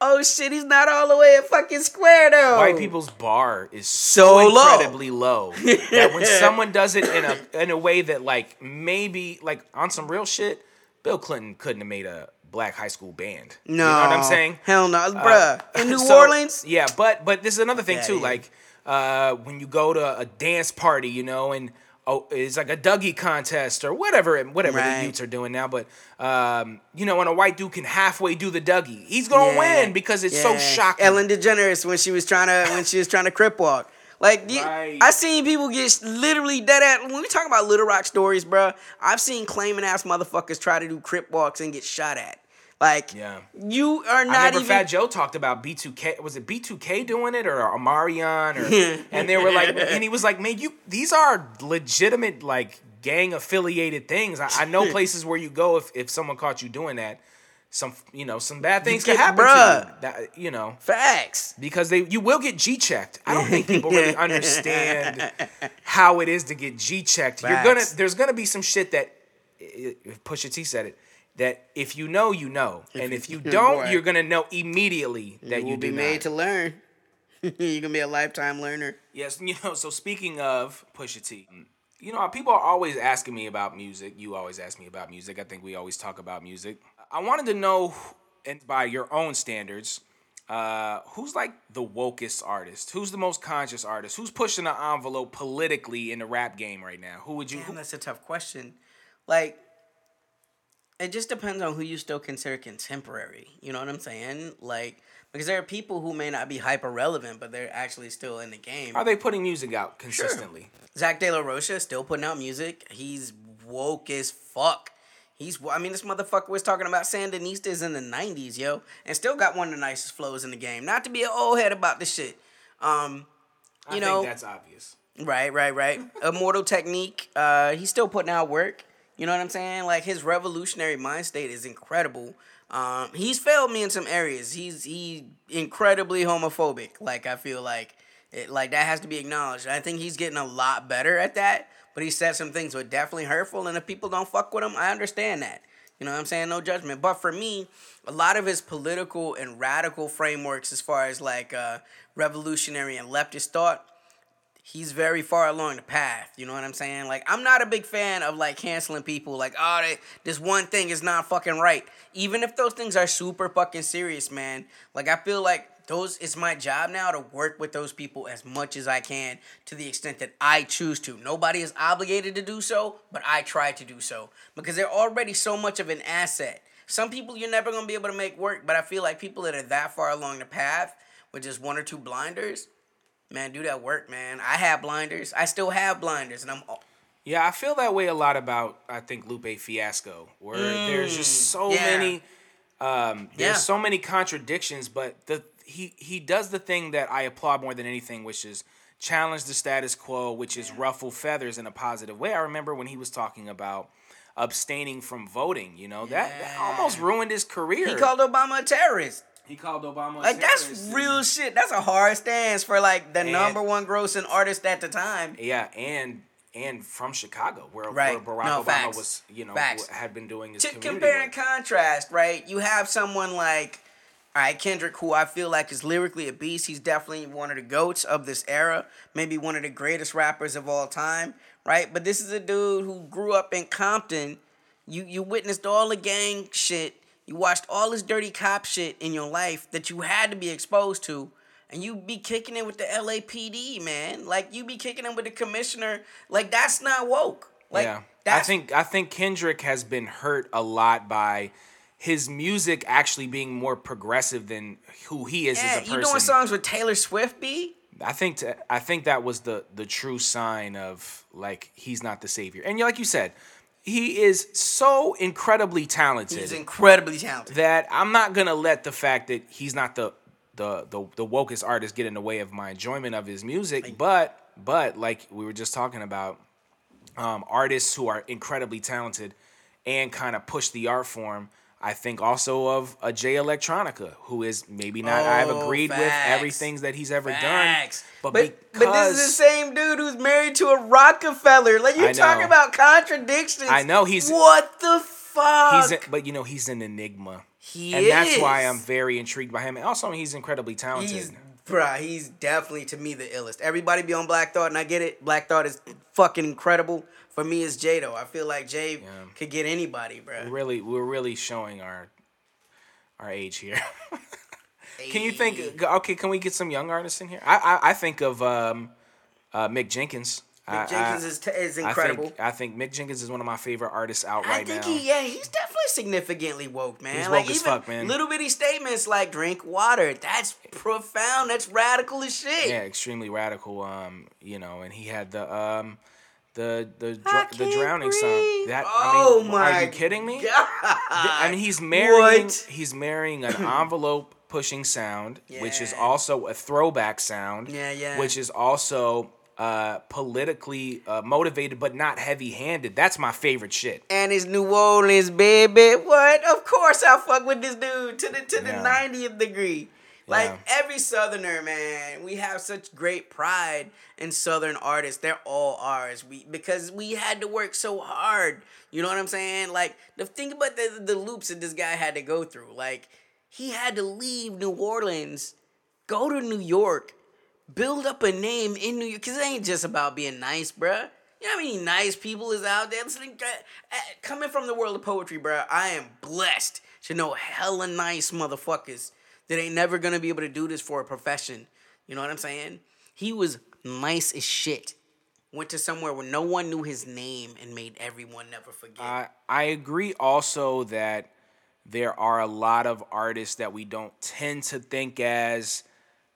oh shit, he's not all the way at fucking square though. White people's bar is so, so incredibly low, that when someone does it in a in a way that like maybe like on some real shit, Bill Clinton couldn't have made a black high school band. No, you know what I'm saying? Hell no, uh, bruh. In New so, Orleans, yeah, but but this is another thing too. Like uh, when you go to a dance party, you know, and oh, it's like a Dougie contest or whatever, whatever right. the youths are doing now. But um, you know, when a white dude can halfway do the Dougie, he's gonna yeah. win because it's yeah. so shocking. Ellen DeGeneres when she was trying to when she was trying to crip walk. Like right. I seen people get literally dead at when we talk about Little Rock stories, bro. I've seen claiming ass motherfuckers try to do crip walks and get shot at. Like, yeah. you are not I remember even. Fat Joe talked about B2K. Was it B2K doing it or Omarion? Or and they were like, and he was like, man, you these are legitimate like gang affiliated things. I, I know places where you go if if someone caught you doing that. Some you know some bad things can happen bruh. to you. That, you know facts because they you will get G checked. I don't think people really understand how it is to get G checked. You're gonna there's gonna be some shit that Pusha T said it that if you know, you know, if and if you don't, you're gonna know immediately that you, will be made not. to learn. You're gonna be a lifetime learner. Yes, you know. So speaking of Pusha T, you know, people are always asking me about music. You always ask me about music. I think we always talk about music. I wanted to know, and by your own standards, uh, who's like the wokest artist? Who's the most conscious artist? Who's pushing the envelope politically in the rap game right now? Who would you? Damn, who- that's a tough question. Like, it just depends on who you still consider contemporary. You know what I'm saying? Like, because there are people who may not be hyper relevant, but they're actually still in the game. are they putting music out consistently? Zach De La Rocha is still putting out music. He's woke as fuck. He's, I mean, this motherfucker was talking about Sandinistas in the '90s, yo, and still got one of the nicest flows in the game. Not to be an old head about this shit. Um, I you think know, that's obvious. Right, right, right. Immortal Technique. Uh, he's still putting out work. You know what I'm saying? Like his revolutionary mind state is incredible. Um, he's failed me in some areas. He's he incredibly homophobic. Like I feel like it, like that has to be acknowledged. I think he's getting a lot better at that. But he said some things were definitely hurtful, and if people don't fuck with him, I understand that. You know what I'm saying? No judgment. But for me, a lot of his political and radical frameworks, as far as like uh, revolutionary and leftist thought, he's very far along the path. You know what I'm saying? Like, I'm not a big fan of like canceling people. Like, oh, they, this one thing is not fucking right. Even if those things are super fucking serious, man. Like, I feel like those. It's my job now to work with those people as much as I can to the extent that I choose to. Nobody is obligated to do so, but I try to do so because they're already so much of an asset. Some people you're never gonna be able to make work, but I feel like people that are that far along the path with just one or two blinders, Man, do that work, man. I have blinders. I still have blinders, and I'm. Yeah, I feel that way a lot about I think Lupe Fiasco, where there's just so Mm, yeah. many um there's Yeah. so many contradictions, but the he he does the thing that I applaud more than anything, which is challenge the status quo, which is ruffle feathers in a positive way. I remember when he was talking about abstaining from voting, you know, that, that almost ruined his career. He called Obama a terrorist. He called Obama a Like that's real shit. That's a hard stance for like the And- number one grossing artist at the time. Yeah, and and from Chicago, where, Right. where Barack No, Obama facts. was, you know, Facts. had been doing his To compare and contrast, right? You have someone like, all right, Kendrick, who I feel like is lyrically a beast. He's definitely one of the goats of this era, maybe one of the greatest rappers of all time, right? But this is a dude who grew up in Compton. You you witnessed all the gang shit. You watched all this dirty cop shit in your life that you had to be exposed to. And you be kicking it with the LAPD, man. Like you be kicking it with the commissioner. Like that's not woke. Like yeah, I think I think Kendrick has been hurt a lot by his music actually being more progressive than who he is yeah, as a person. you doing songs with Taylor Swift, B? I think t- I think that was the the true sign of like he's not the savior. And like you said, he is so incredibly talented He's incredibly talented. that I'm not gonna let the fact that he's not the the the, the wokest artist get in the way of my enjoyment of his music. But but like we were just talking about, um, artists who are incredibly talented and kind of push the art form. I think also of a Jay Electronica, who is maybe not I've Oh, agreed with everything that he's ever Facts. done, but, but, because but this is the same dude who's married to a Rockefeller. Like you talking about contradictions. I know, he's- what the fuck. he's a, but you know he's an enigma, he and that's why. I'm very intrigued by him. And also, he's incredibly talented. He's bruh, he's definitely to me the illest. Everybody be on Black Thought, and I get it. Black Thought is fucking incredible. For me, it's Jay though. I feel like Jay could get anybody, bruh. really we're really showing our our age here. can you think? Okay, can we get some young artists in here? I I, I think of um, uh, Mick Jenkins. Mick Jenkins I- is, t- is I incredible. think I think Mick Jenkins is one of my favorite artists out I right think now. he, yeah, he's definitely significantly woke, man. He's like woke as fuck, man. little bitty statements like "drink water," that's profound. That's radical as shit. yeah, extremely radical. Um, you know, and he had the um, the the dr- the drowning song. breathe. That oh I mean, my! are you kidding me? God. I mean, he's marrying What? he's marrying an envelope pushing sound, which is also a throwback sound. Yeah, yeah. Which is also uh, politically uh, motivated, but not heavy handed. That's my favorite shit. and it's New Orleans, baby. What? Of course I fuck with this dude to the to the Yeah. ninetieth degree. Like Yeah. every Southerner, man, we have such great pride in Southern artists. They're all ours. We because we had to work so hard. You know what I'm saying? Like the think about the the loops that this guy had to go through. Like he had to leave New Orleans, go to New York, build up a name in New York. Cause it ain't just about being nice, bruh. You know how many nice people is out there? Listening, uh, coming from the world of poetry, bruh, I am blessed to know hella nice motherfuckers that ain't never gonna be able to do this for a profession. You know what I'm saying? He was nice as shit. Went to somewhere where no one knew his name and made everyone never forget. I I agree also that there are a lot of artists that we don't tend to think as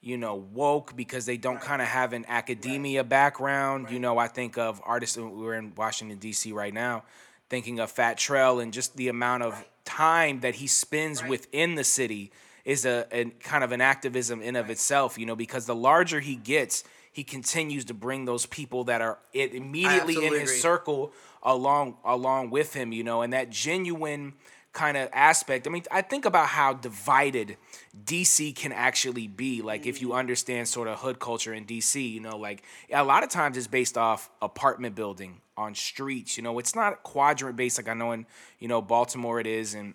you know woke because they don't kind of have an academia background you know i think of artists we're in washington d.c right now thinking of Fat Trel and just the amount of time that he spends within the city is a, a kind of an activism in of itself you know because the larger he gets he continues to bring those people that are immediately in his agree. circle along along with him you know and that genuine kind of aspect. I mean i think about how divided dc can actually be like if you mm. understand sort of hood culture in dc you know like a lot of times it's based off apartment building on streets you know it's not quadrant based like i know in you know baltimore it is and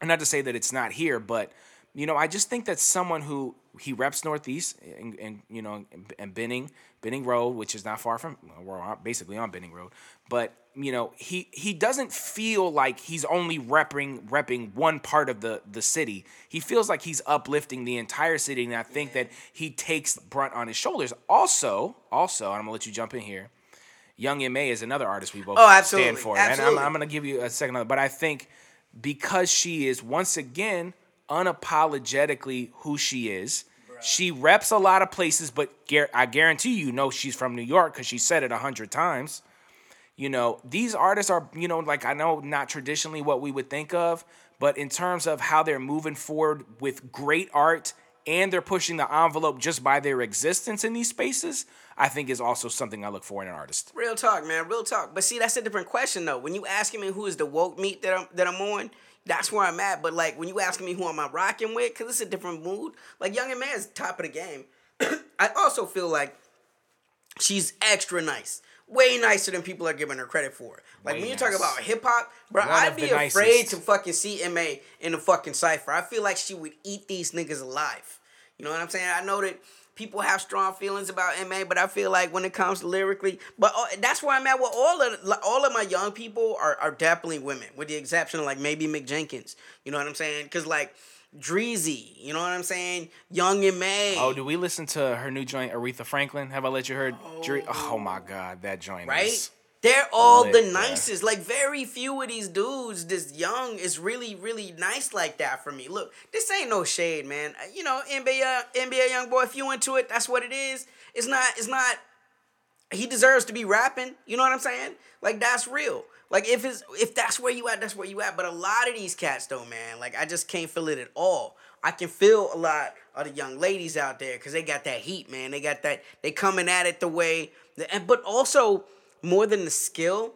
and not to say that it's not here, but you know, I just think that someone who he reps Northeast and, and you know and Benning, Benning Road, which is not far from we're basically on Benning Road, but you know he he doesn't feel like he's only repping repping one part of the the city. He feels like he's uplifting the entire city, and I think that he takes brunt on his shoulders. Also, also, and I'm gonna let you jump in here. Young M.A is another artist we both Oh, absolutely. stand for, Absolutely. and I'm, I'm gonna give you a second, but I think because she is once again unapologetically who she is. She reps a lot of places, but I guarantee you know she's from New York because she said it a hundred times. You know, these artists are, you know, like I know not traditionally what we would think of, but in terms of how they're moving forward with great art and they're pushing the envelope just by their existence in these spaces, I think is also something I look for in an artist. Real talk, man. Real talk. But see, that's a different question though. When you asking me who is the woke meat that I'm that I'm on, that's where I'm at. But like when you asking me who am I rocking with, cause it's a different mood. Like Young M.A's top of the game. I also feel like she's extra nice. Way nicer than people are giving her credit for. Like Way when you nice. talk about hip hop, bro, One I'd be afraid nicest. to fucking see MA in the fucking cipher. I feel like she would eat these niggas alive. You know what I'm saying? I know that people have strong feelings about MA, but I feel like when it comes to lyrically, but uh, that's where I'm at with all of all of my young people are, are definitely women, with the exception of like maybe Mick Jenkins. You know what I'm saying? Because like Dreezy, you know what I'm saying? Young M.A. Oh, do we listen to her new joint, Aretha Franklin? Have I let you heard? Dre- oh my God, that joint right? is They're all lit, the nicest. Like very few of these dudes, this young, is really, really nice like that for me. Look, this ain't no shade, man. Uh, You know, NBA, NBA YoungBoy. If you into it, that's what it is. It's not. It's not. He deserves to be rapping. You know what I'm saying? Like that's real. Like if it's if that's where you at, that's where you at. But a lot of these cats, though, man, like I just can't feel it at all. I can feel a lot of the young ladies out there because they got that heat, man. They got that. They coming at it the way. And but also more than the skill,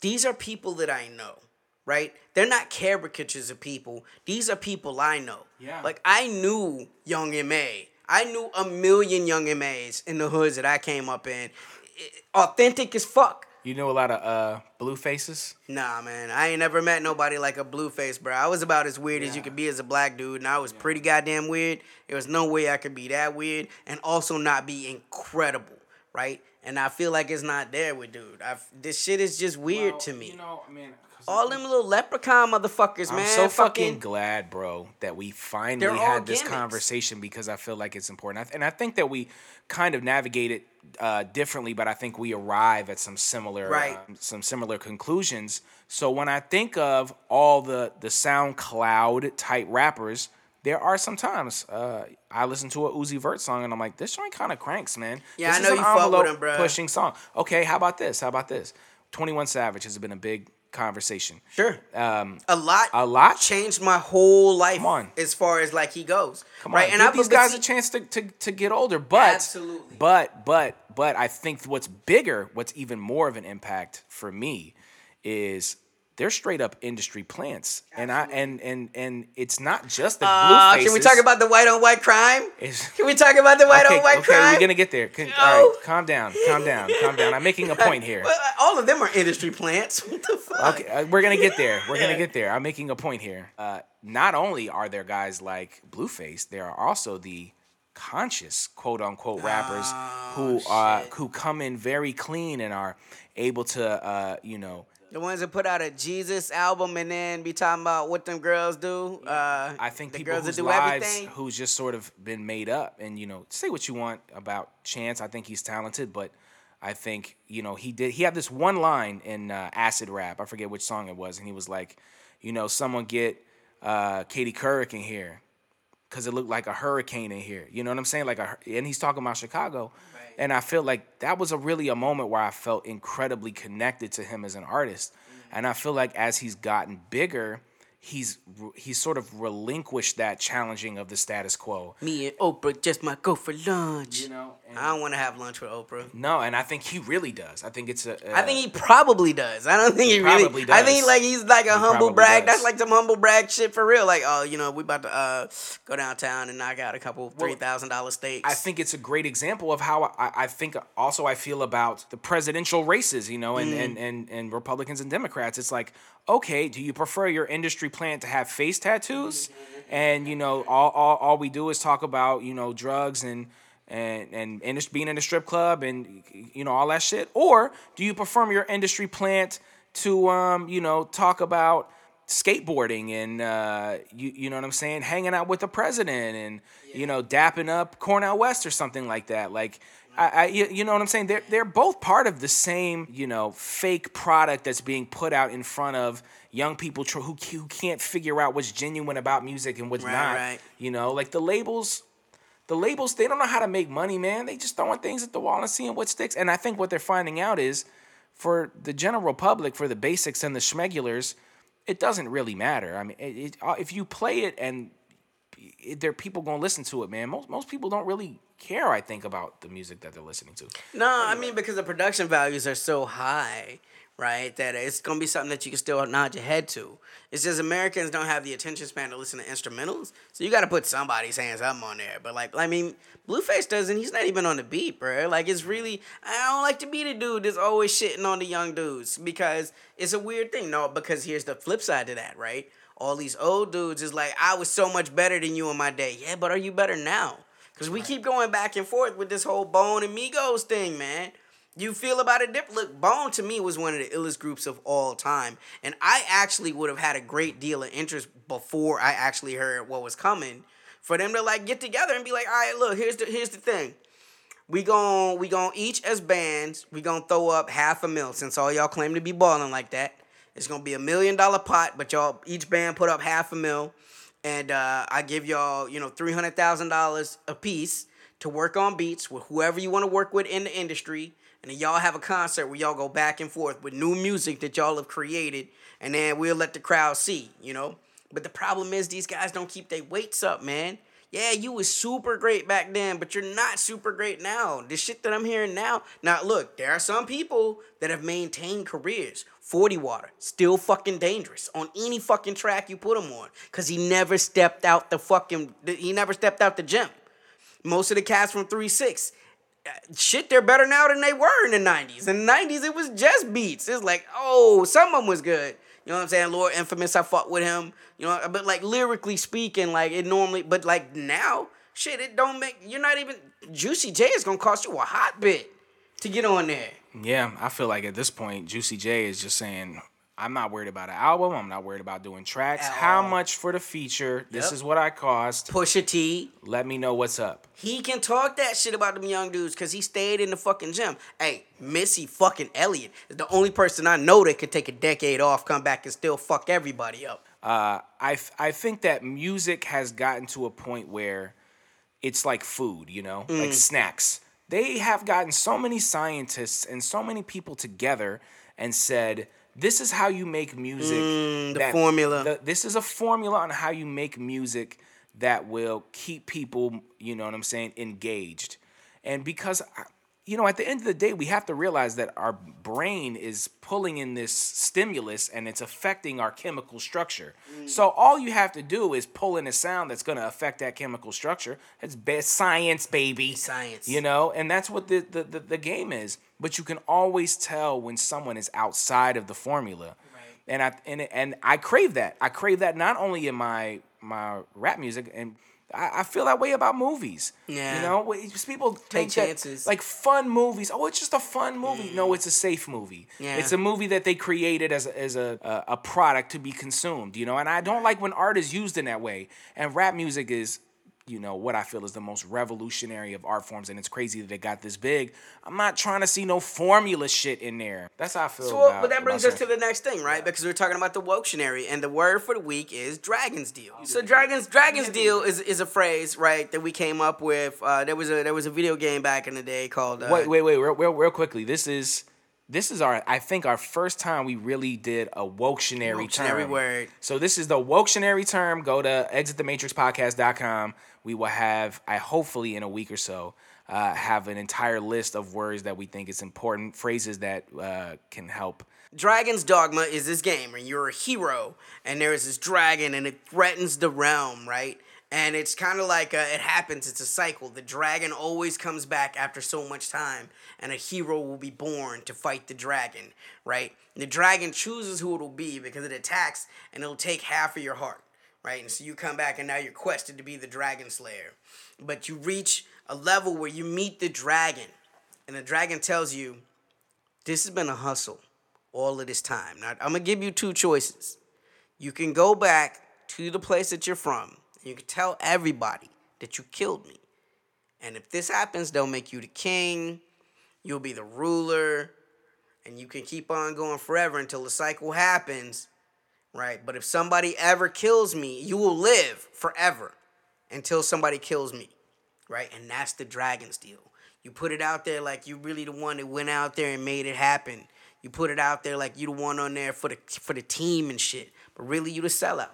these are people that I know, right? They're not caricatures of people. These are people I know. Yeah. Like I knew Young M.A. I knew a million Young M.A.s in the hoods that I came up in. Authentic as fuck. You know a lot of uh, Bluefaces. Nah, man, I ain't never met nobody like a Blueface, bro. I was about as weird as you could be as a black dude, and I was pretty goddamn weird. There was no way I could be that weird and also not be incredible, right? And I feel like it's not there with dude. I this shit is just weird Well, to me. You know, I mean, 'cause All them little leprechaun motherfuckers, I'm man. so fucking fucking glad, bro, that we finally had this gimmicks. conversation because I feel like it's important. And I think that we kind of navigate it uh, differently, but I think we arrive at some similar, Right. um, some similar conclusions. So when I think of all the the SoundCloud type rappers, there are sometimes uh, I listen to a Uzi Vert song and I'm like, this joint kind of cranks, man. Yeah, This I know you fuck with him, bruh. Pushing song. Okay, how about this? How about this? Twenty One Savage has been a big conversation. sure. Um, a lot, a lot? changed my whole life. Come on. as far as like he goes, Come right? on, and give I these guys see- a chance to, to, to get older. But Absolutely. but but but I think what's bigger, what's even more of an impact for me, is they're straight up industry plants, and I and and and it's not just the Uh, Bluefaces. can we talk about the white on white crime? It's- Can we talk about the white okay, on white okay, crime? we're gonna get there. Can- No. All right, calm down, calm down, calm down. I'm making a point here. Well, uh, all of them are industry plants. What the fuck? Okay, uh, we're gonna get there. We're Yeah. gonna get there. I'm making a point here. Uh, not only are there guys like Blueface, there are also the conscious quote unquote rappers who uh who come in very clean and are able to uh you know The ones that put out a Jesus album and then be talking about what them girls do. Uh, I think the people girls whose that do lives everything. who's just sort of been made up and you know say what you want about Chance I think he's talented but I think you know he did he had this one line in uh, Acid Rap I forget which song it was and he was like you know someone get uh, Katie Couric in here because it looked like a hurricane in here you know what I'm saying like a and he's talking about Chicago and I feel like that was a really a moment where I felt incredibly connected to him as an artist. Mm-hmm. And I feel like as he's gotten bigger he's he's sort of relinquished that challenging of the status quo. Me and Oprah just might go for lunch. You know, and- I don't want to have lunch with Oprah. No, and I think he really does. I think it's a. I think he probably does. I don't think he, really. probably I think like he's like a humble brag. does. That's like some humble brag shit for real. Like, oh, you know, we about to uh go downtown and knock out a couple three thousand dollar steaks. I think it's a great example of how I, I think also I feel about the presidential races, you know, and, Mm. and, and, and Republicans and Democrats. It's like, okay, do you prefer your industry plant to have face tattoos? And, you know, all, all, all we do is talk about, you know, drugs and and and indus- being in a strip club and you know all that shit or do you prefer your industry plant to um you know talk about skateboarding and uh, you you know what I'm saying, hanging out with the president and you know dapping up Cornel West or something like that. Like I, I you know what I'm saying. They're they're both part of the same you know fake product that's being put out in front of young people tr- who who can't figure out what's genuine about music and what's Right, not. right. You know, like the labels. The labels, they don't know how to make money, man. They just throwing things at the wall and seeing what sticks. And I think what they're finding out is for the general public, for the basics and the schmegulars, it doesn't really matter. I mean, it, it, uh, if you play it and there are people gonna listen to it, man. Most most people don't really care. I think about the music that they're listening to. No, I mean because the production values are so high, right? That it's gonna be something that you can still nod your head to. It's just Americans don't have the attention span to listen to instrumentals, so you got to put somebody's hands up on there. But like, I mean, Blueface doesn't. He's not even on the beat, bro. Like, it's really I don't like to be the dude that's always shitting on the young dudes because it's a weird thing. No, because here's the flip side to that, right? All these old dudes is like, I was so much better than you in my day. Yeah, but are you better now? Because we keep going back and forth with this whole Bone and Migos thing, man. You feel about it different. Look, Bone to me was one of the illest groups of all time. And I actually would have had a great deal of interest before I actually heard what was coming for them to like get together and be like, all right, look, here's the here's the thing. We gon' we gon' each as bands, we gonna throw up half a mil since all y'all claim to be balling like that. It's gonna be a million dollar pot, but y'all each band put up half a mil, and uh, I give y'all you know three hundred thousand dollars a piece to work on beats with whoever you want to work with in the industry, and then y'all have a concert where y'all go back and forth with new music that y'all have created, and then we'll let the crowd see, you know. But the problem is these guys don't keep their weights up, man. Yeah, you was super great back then, but you're not super great now. The shit that I'm hearing now. Now, look, there are some people that have maintained careers. 40 Water, still fucking dangerous on any fucking track you put him on. Cause he never stepped out the fucking, he never stepped out the gym. Most of the cats from 3 6, uh, shit, they're better now than they were in the 90s. In the 90s, it was just beats. It's like, oh, some of them was good. You know what I'm saying? Lord Infamous, I fought with him. You know, but like lyrically speaking, like it normally, but like now, shit, it don't make, you're not even, Juicy J is gonna cost you a hot bit to get on there. Yeah, I feel like at this point, Juicy J is just saying, I'm not worried about an album. I'm not worried about doing tracks. At How all. much for the feature? This Yep. is what I cost. Pusha T, Let me know what's up. He can talk that shit about them young dudes because he stayed in the fucking gym. Hey, Missy fucking Elliott is the only person I know that could take a decade off, come back, and still fuck everybody up. Uh, I I think that music has gotten to a point where it's like food, you know, Mm. like snacks. They have gotten so many scientists and so many people together and said, "This is how you make music." Mm, the formula. the- this is a formula on how you make music that will keep people, you know what I'm saying, engaged. And because I- you know, at the end of the day, we have to realize that our brain is pulling in this stimulus and it's affecting our chemical structure. Mm. So all you have to do is pull in a sound that's going to affect that chemical structure. It's best science, baby. Science. You know, and that's what the, the, the, the game is. But you can always tell when someone is outside of the formula. And I and and I crave that. I crave that not only in my my rap music and I, I feel that way about movies. Yeah. You know, just people that, chances. like fun movies. Oh, it's just a fun movie. No, mm. it's a safe movie. Yeah. It's a movie that they created as a, as a, a a product to be consumed. You know, and I don't like when art is used in that way. And rap music is. You know what I feel is the most revolutionary of art forms, and it's crazy that it got this big. I'm not trying to see no formula shit in there. That's how I feel. So, about, but that brings us to the next thing, right? Because we're talking about the Woktionary, and the word for the week is Dragon's Deal. So, Dragon's Dragon's Deal is, is a phrase, right, that we came up with. Uh, there was a there was a video game back in the day called. Uh, Wait, wait, wait, real, real, real quickly. This is this is our I think our first time we really did a Woktionary term. Word. So this is the Woktionary term. Go to exitthematrixpodcast.com. We will have I hopefully in a week or so uh, have an entire list of words that we think is important, phrases that uh, can help. Dragon's Dogma is this game and you're a hero and there's this dragon and it threatens the realm, right? And it's kind of like uh it happens, it's a cycle. The dragon always comes back after so much time, and a hero will be born to fight the dragon, right? The dragon chooses who it'll be because it attacks and it'll take half of your heart, right? And so you come back and now you're quested to be the dragon slayer. But you reach a level where you meet the dragon, and the dragon tells you, This has been a hustle all of this time. Now, I'm gonna give you two choices. You can go back to the place that you're from. And you can tell everybody that you killed me. And if this happens, they'll make you the king. You'll be the ruler, and you can keep on going forever until the cycle happens, right? But if somebody ever kills me, you will live forever until somebody kills me, right? And that's the dragon's deal. You put it out there like you really the one that went out there and made it happen. You put it out there like you the one on there for the for the team and shit, but really you the sellout.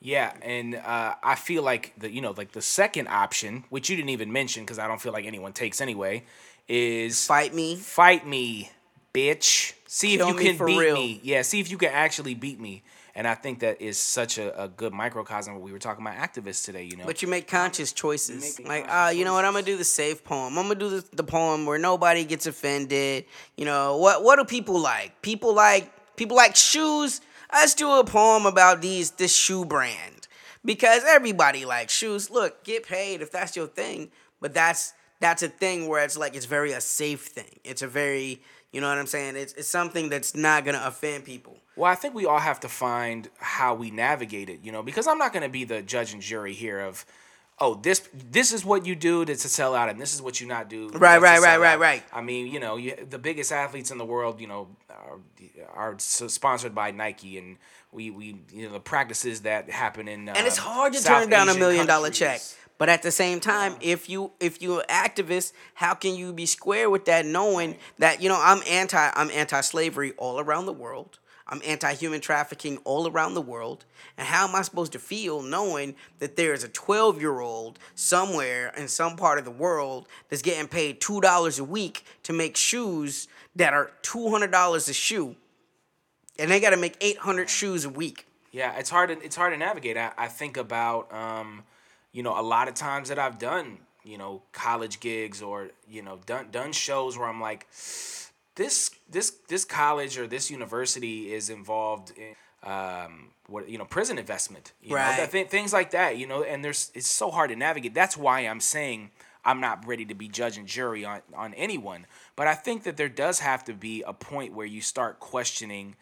Yeah, and uh, I feel like the you know like the second option, which you didn't even mention because I don't feel like anyone takes anyway, is Fight me. fight me, bitch. See Kill if you can beat real. me. Yeah, see if you can actually beat me. And I think that is such a, a good microcosm. what We were talking about activists today, you know. But you make conscious choices. Like, conscious uh, you know what? I'm gonna do the safe poem. I'm gonna do the, the poem where nobody gets offended. You know what? What do people like? People like people like shoes. Let's do a poem about these this shoe brand because everybody likes shoes. Look, get paid if that's your thing. But that's that's a thing where it's like it's very a safe thing. It's a very you know what I'm saying. It's it's something that's not gonna offend people. Well, I think we all have to find how we navigate it, you know, because I'm not going to be the judge and jury here of, oh, this this is what you do to, to sell out, and this is what you not do. Right, to right, sell right, right, right. I mean, you know, you, the biggest athletes in the world, you know, are, are sponsored by Nike, and we we you know the practices that happen in and it's um, hard to South turn down a Asian million dollar check but at the same time if you if you're an activist how can you be square with that knowing that you know i'm anti i'm anti-slavery all around the world i'm anti-human trafficking all around the world and how am i supposed to feel knowing that there's a 12 year old somewhere in some part of the world that's getting paid $2 a week to make shoes that are $200 a shoe and they got to make 800 shoes a week Yeah, it's hard. To, it's hard to navigate. I, I think about, um, you know, a lot of times that I've done, you know, college gigs or you know, done done shows where I'm like, this this this college or this university is involved in um, what you know, prison investment. You Right. Know, th- things like that. You know, and there's it's so hard to navigate. That's why I'm saying. I'm not ready to be judge and jury on, on anyone. But I think that there does have to be a point where you start questioning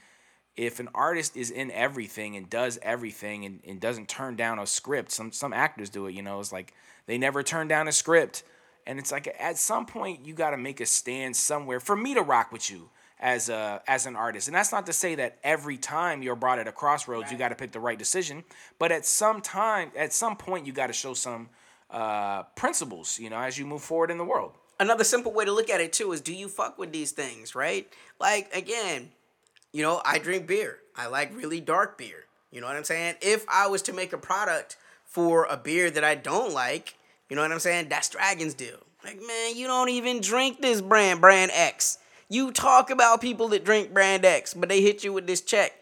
if an artist is in everything and does everything and, and doesn't turn down a script, some some actors do it, you know, it's like they never turn down a script. And it's like at some point you gotta make a stand somewhere for me to rock with you as a as an artist. And that's not to say that every time you're brought at a crossroads you gotta pick the right decision. But at some time, at some point you gotta show some uh, principles, you know, as you move forward in the world. another simple way to look at it too is do you fuck with these things, right? Like again, you know, I drink beer. I like really dark beer. You know what I'm saying? If I was to make a product for a beer that I don't like, you know what I'm saying? That's Dragon's deal. Like, man, you don't even drink this brand, brand X. You talk about people that drink brand X, but they hit you with this check.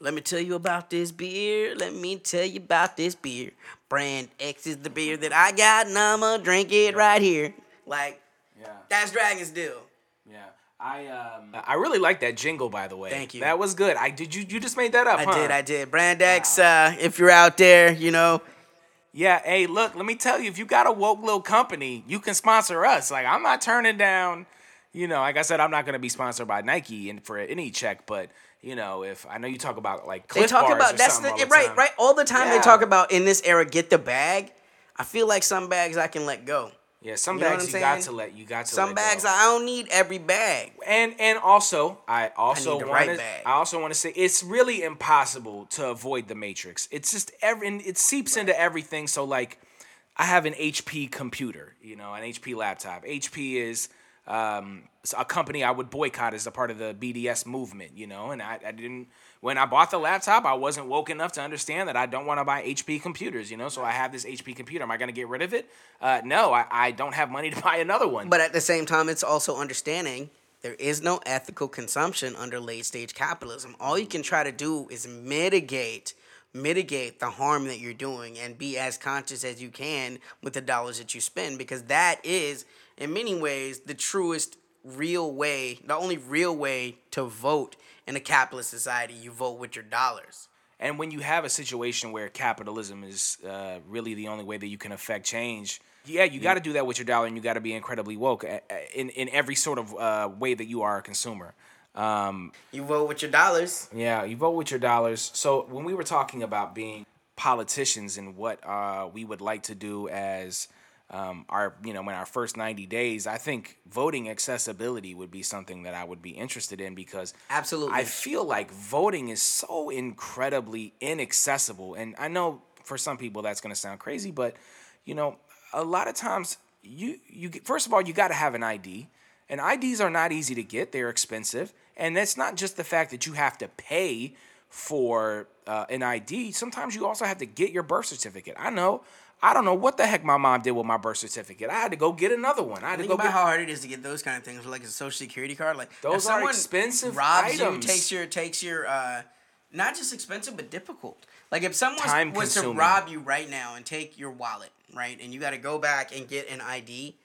Let me tell you about this beer. Let me tell you about this beer. Brand X is the beer that I got, and I'ma drink it right here. Like, Yeah. that's Dragon's deal. Yeah, I um, I really like that jingle by the way. Thank you. That was good. I did you you just made that up? I huh? did, I did. Brand X, uh, if you're out there, you know, yeah, hey, look, let me tell you, if you got a woke little company, you can sponsor us. Like, I'm not turning down, you know, like I said, I'm not going to be sponsored by Nike and for any check, but you know, if I know you talk about like Cliff They talk about that's the, the right, right. All the time Yeah. they talk about in this era, get the bag. I feel like some bags I can let go. Yeah, some You bags you got to let you got to Some bags go. I don't need every bag. and and also I also want right. I also want to say it's really impossible to avoid the matrix. It's just every and it seeps into everything. So like I have an HP computer, you know, an HP laptop. HP is um, a company I would boycott as a part of the BDS movement, you know, and I, I didn't. When I bought the laptop, I wasn't woke enough to understand that I don't want to buy HP computers, you know. So I have this HP computer. Am I going to get rid of it? Uh, no, I, I don't have money to buy another one. But at the same time, it's also understanding there is no ethical consumption under late stage capitalism. All you can try to do is mitigate mitigate the harm that you're doing and be as conscious as you can with the dollars that you spend because that is in many ways the truest real way, the only real way to vote in a capitalist society. You vote with your dollars. And when you have a situation where capitalism is uh, really the only way that you can affect change, yeah, you got to do that with your dollar, and you got to be incredibly woke uh, uh, in in every sort of uh, way that you are a consumer. Um, You vote with your dollars. yeah, you vote with your dollars. So when we were talking about being politicians and what uh, we would like to do as um, our, you know, in our first 90 days, I think voting accessibility would be something that I would be interested in because Absolutely. I feel like voting is so incredibly inaccessible. And I know for some people that's going to sound crazy, but you know, a lot of times you you first of all you got to have an ID. And IDs are not easy to get; they're expensive. And that's not just the fact that you have to pay for uh, an ID. Sometimes you also have to get your birth certificate. I know. I don't know what the heck my mom did with my birth certificate. I had to go get another one. I had to Think go about get how hard it is to get those kind of things, like a social security card. Like Those are expensive Robs items. you, takes your takes your uh, not just expensive but difficult. Like if someone Time was to rob you right now and take your wallet, right, and you got to go back and get an ID.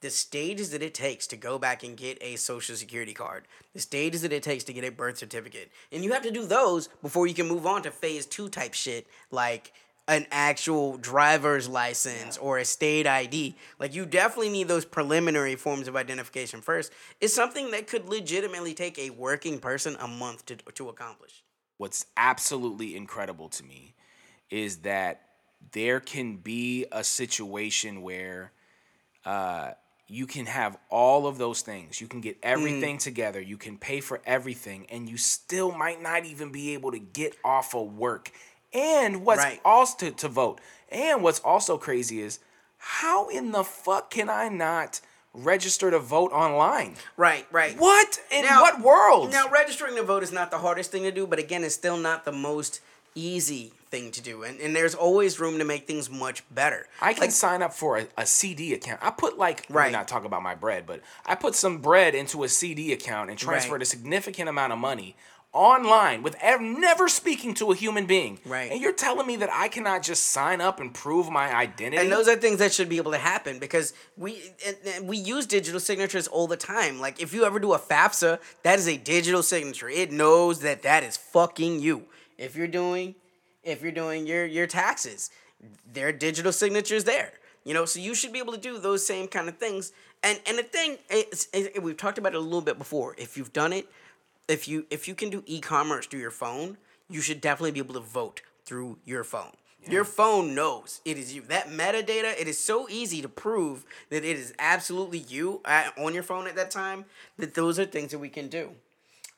The stages that it takes to go back and get a social security card, the stages that it takes to get a birth certificate, and you have to do those before you can move on to phase two type shit, like an actual driver's license or a state ID. Like you definitely need those preliminary forms of identification first. It's something that could legitimately take a working person a month to to accomplish. what's absolutely incredible to me is that there can be a situation where uh, you can have all of those things. You can get everything Mm. together. You can pay for everything, and you still might not even be able to get off of work. And what's Right. also to, to vote. And what's also crazy is how in the fuck can I not register to vote online? Right, right. What in Now- what world? Now, registering to vote is not the hardest thing to do, but again, it's still not the most easy thing to do. And, and there's always room to make things much better. I can Like, sign up for a, a CD account. I put like Right. not talk about my bread, but I put some bread into a CD account and transferred Right. a significant amount of money online with ev- never speaking to a human being. Right. And you're telling me that I cannot just sign up and prove my identity? And those are things that should be able to happen because we and, and we use digital signatures all the time. Like if you ever do a FAFSA, that is a digital signature. It knows that that is fucking you. If you're doing, if you're doing your your taxes, there are digital signatures there. You know, so you should be able to do those same kind of things. And and the thing is, is- we've talked about it a little bit before. If you've done it, if you if you can do e-commerce through your phone, you should definitely be able to vote through your phone. Your phone knows it is you. That metadata, it is so easy to prove that it is absolutely you uh, on your phone at that time. That those are things that we can do.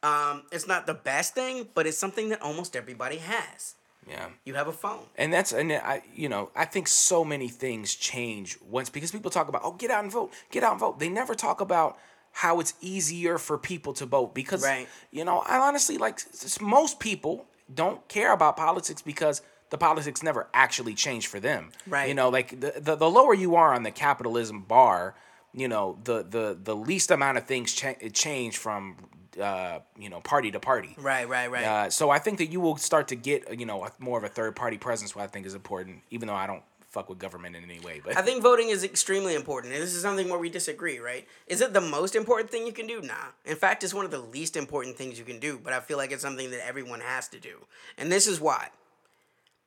Um, it's not the best thing, but it's something that almost everybody has. yeah. You have a phone. And that's and I you know I think so many things change once because people talk about oh get out and vote get out and vote they never talk about how it's easier for people to vote because Right. you know I honestly like most people don't care about politics because the politics never actually change for them Right. you know like the, the the lower you are on the capitalism bar you know the the the least amount of things cha- change from uh you know party to party Right, right, right. uh, so I think that you will start to get, you know, a- more of a third party presence, what I think is important, even though I don't fuck with government in any way. But I think voting is extremely important. And this is something where we disagree, right? Is it the most important thing you can do? Nah. In fact, it's one of the least important things you can do, but I feel like it's something that everyone has to do. And this is why.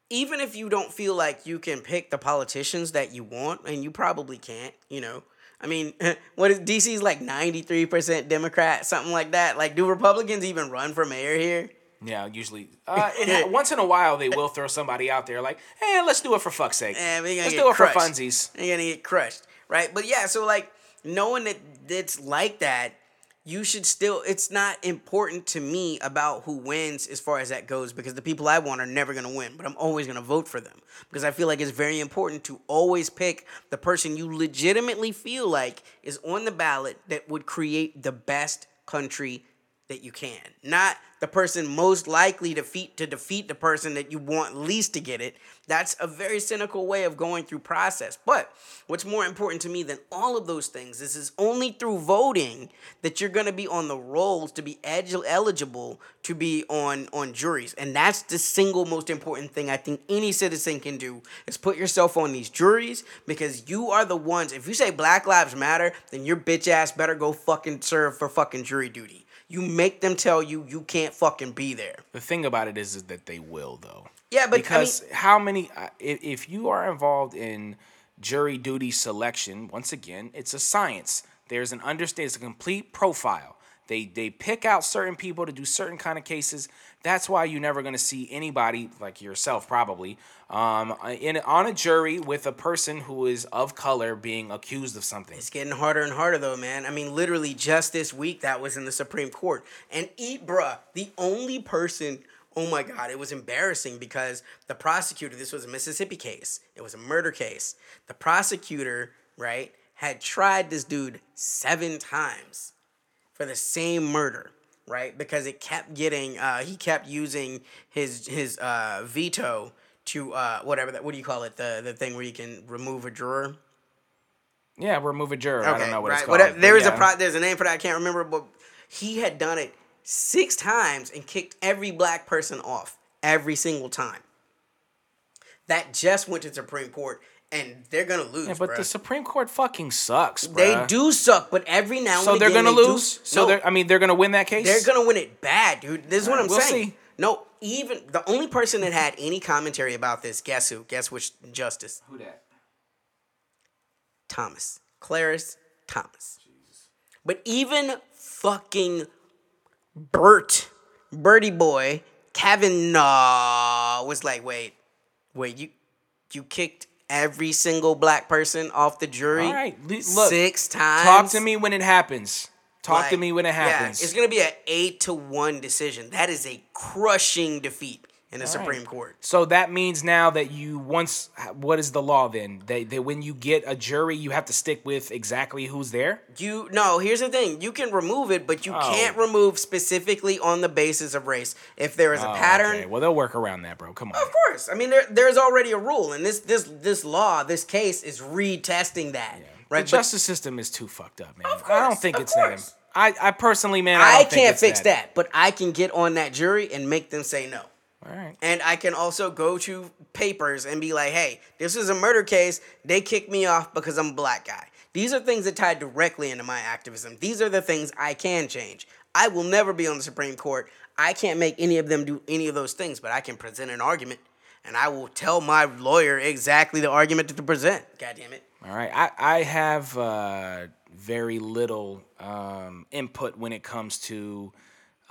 even if you don't feel like you can pick the politicians that you want, and you probably can't, you know. I mean, what is DC's like 93% Democrat, something like that? Like, do Republicans even run for mayor here? Yeah, usually. Uh, it, once in a while, they will throw somebody out there like, "Hey, let's do it for fuck's sake. Gonna let's do it crushed. for funsies." You're gonna get crushed, right? But yeah, so like knowing that it's like that, you should still. It's not important to me about who wins as far as that goes because the people I want are never gonna win, but I'm always gonna vote for them because I feel like it's very important to always pick the person you legitimately feel like is on the ballot that would create the best country that you can. Not the person most likely to defeat to defeat the person that you want least to get it. That's a very cynical way of going through process. But what's more important to me than all of those things is it's only through voting that you're going to be on the rolls to be egi- eligible to be on on juries. And that's the single most important thing I think any citizen can do is put yourself on these juries because you are the ones if you say Black Lives Matter, then your bitch ass better go fucking serve for fucking jury duty. You make them tell you you can't fucking be there. The thing about it is, is that they will though. Yeah, but because I mean, how many? uh, If, if you are involved in jury duty selection, once again, it's a science. There's an understand. It's a complete profile. They they pick out certain people to do certain kind of cases. That's why you're never going to see anybody like yourself probably um, in on a jury with a person who is of color being accused of something. It's getting harder and harder though, man. I mean, literally just this week that was in the Supreme Court. And bruh, the only person oh my god, it was embarrassing because the prosecutor, this was a Mississippi case. It was a murder case. The prosecutor, right, had tried this dude seven times for the same murder, right? Because it kept getting uh he kept using his his uh veto to uh whatever that what do you call it? The the thing where you can remove a juror. Yeah, remove a juror. I don't know what it's called. There is yeah. a pro, there's a name for that. I can't remember, but he had done it six times and kicked every black person off every single time. That just went to Supreme Court, and they're gonna lose. Yeah, but bruh. the Supreme Court fucking sucks. they do suck, but every now and So and they're again gonna they do- lose. So no, they're. I mean, they're gonna win that case. they're gonna win it bad, dude. This is what Alright, I'm we'll saying. see. No, even the only person that had any commentary about this, guess who? Guess which justice? Who that? Thomas. Clarence Thomas. But even fucking Bert, Bertie Boy, Kavanaugh was like, wait, wait, you you kicked every single black person off the jury All right, look, six times. Talk to me when it happens. Talk to me when it yeah, happens. it's gonna be an eight to one decision. That is a crushing defeat in the All Supreme right. Court. So that means now that you once, what is the law then? That, that when you get a jury, you have to stick with exactly who's there. You no, here's the thing. You can remove it, but you Oh. can't remove specifically on the basis of race. If there is a Oh, pattern, okay. Well, they'll work around that, bro. Come on. Of course. I mean, there, there's already a rule, and this this this law, this case is retesting that, right? The But justice system is too fucked up, man. Of I don't think it's that. I, I personally, man, I, I, can't fix that. but I can get on that jury and make them say no. All right. And I can also go to papers and be like, hey, this is a murder case. They kicked me off because I'm a black guy. These are things that tie directly into my activism. These are the things I can change. I will never be on the Supreme Court. I can't make any of them do any of those things, but I can present an argument and I will tell my lawyer exactly the argument to present. God damn it. All right. I, I have uh, very little um, input when it comes to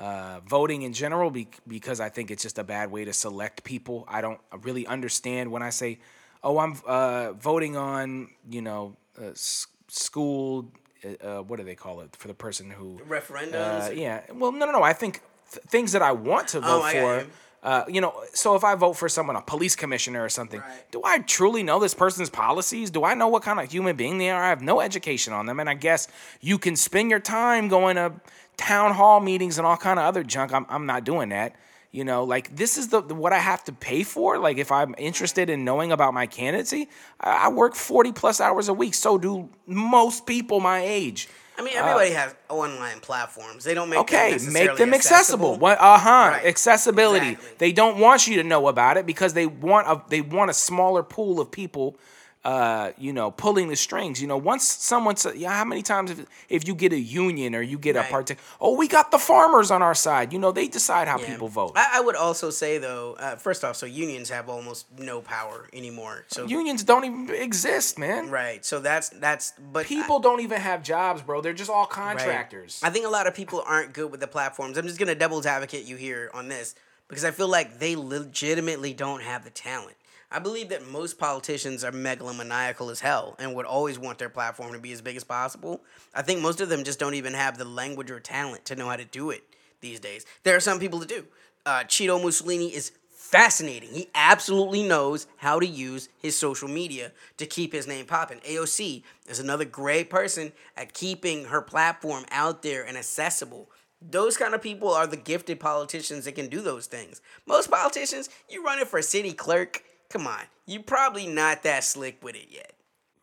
uh, voting in general be- because I think it's just a bad way to select people. I don't really understand when I say, oh, I'm uh, voting on, you know, uh, s- school, uh, uh, what do they call it for the person who. Referendums. Uh, yeah. Well, no, no, no. I think th- things that I want to vote Oh, for. you. Uh, you know, so if I vote for someone, a police commissioner or something, Right. do I truly know this person's policies? Do I know what kind of human being they are? I have no education on them, and I guess you can spend your time going to town hall meetings and all kind of other junk. I'm, I'm not doing that. You know, like this is the what I have to pay for. Like if I'm interested in knowing about my candidacy, I, I work 40 plus hours a week. So do most people my age. I mean, everybody has online platforms. They don't make them Okay, make necessarily them accessible. What? Uh huh. Right. Accessibility. Exactly. They don't want you to know about it because they want a they want a smaller pool of people uh, you know, pulling the strings. You know, once someone said, yeah, how many times if, if you get a union or you get Right. a part, oh, we got the farmers on our side. You know, they decide how Yeah. people vote. I, I would also say though, uh, first off, so unions have almost no power anymore. So Unions don't even exist, man. right, so that's that's but I- People don't even have jobs, bro. They're just all contractors. I think a lot of people aren't good with the platforms. I'm just gonna devil's advocate you here on this because I feel like they legitimately don't have the talent. I believe that most politicians are megalomaniacal as hell and would always want their platform to be as big as possible. I think most of them just don't even have the language or talent to know how to do it these days. There are some people that do. Uh, Cheeto Mussolini is fascinating. He absolutely knows how to use his social media to keep his name popping. AOC is another great person at keeping her platform out there and accessible. Those kind of people are the gifted politicians that can do those things. Most politicians, you running for city clerk, come on, you probably not that slick with it yet.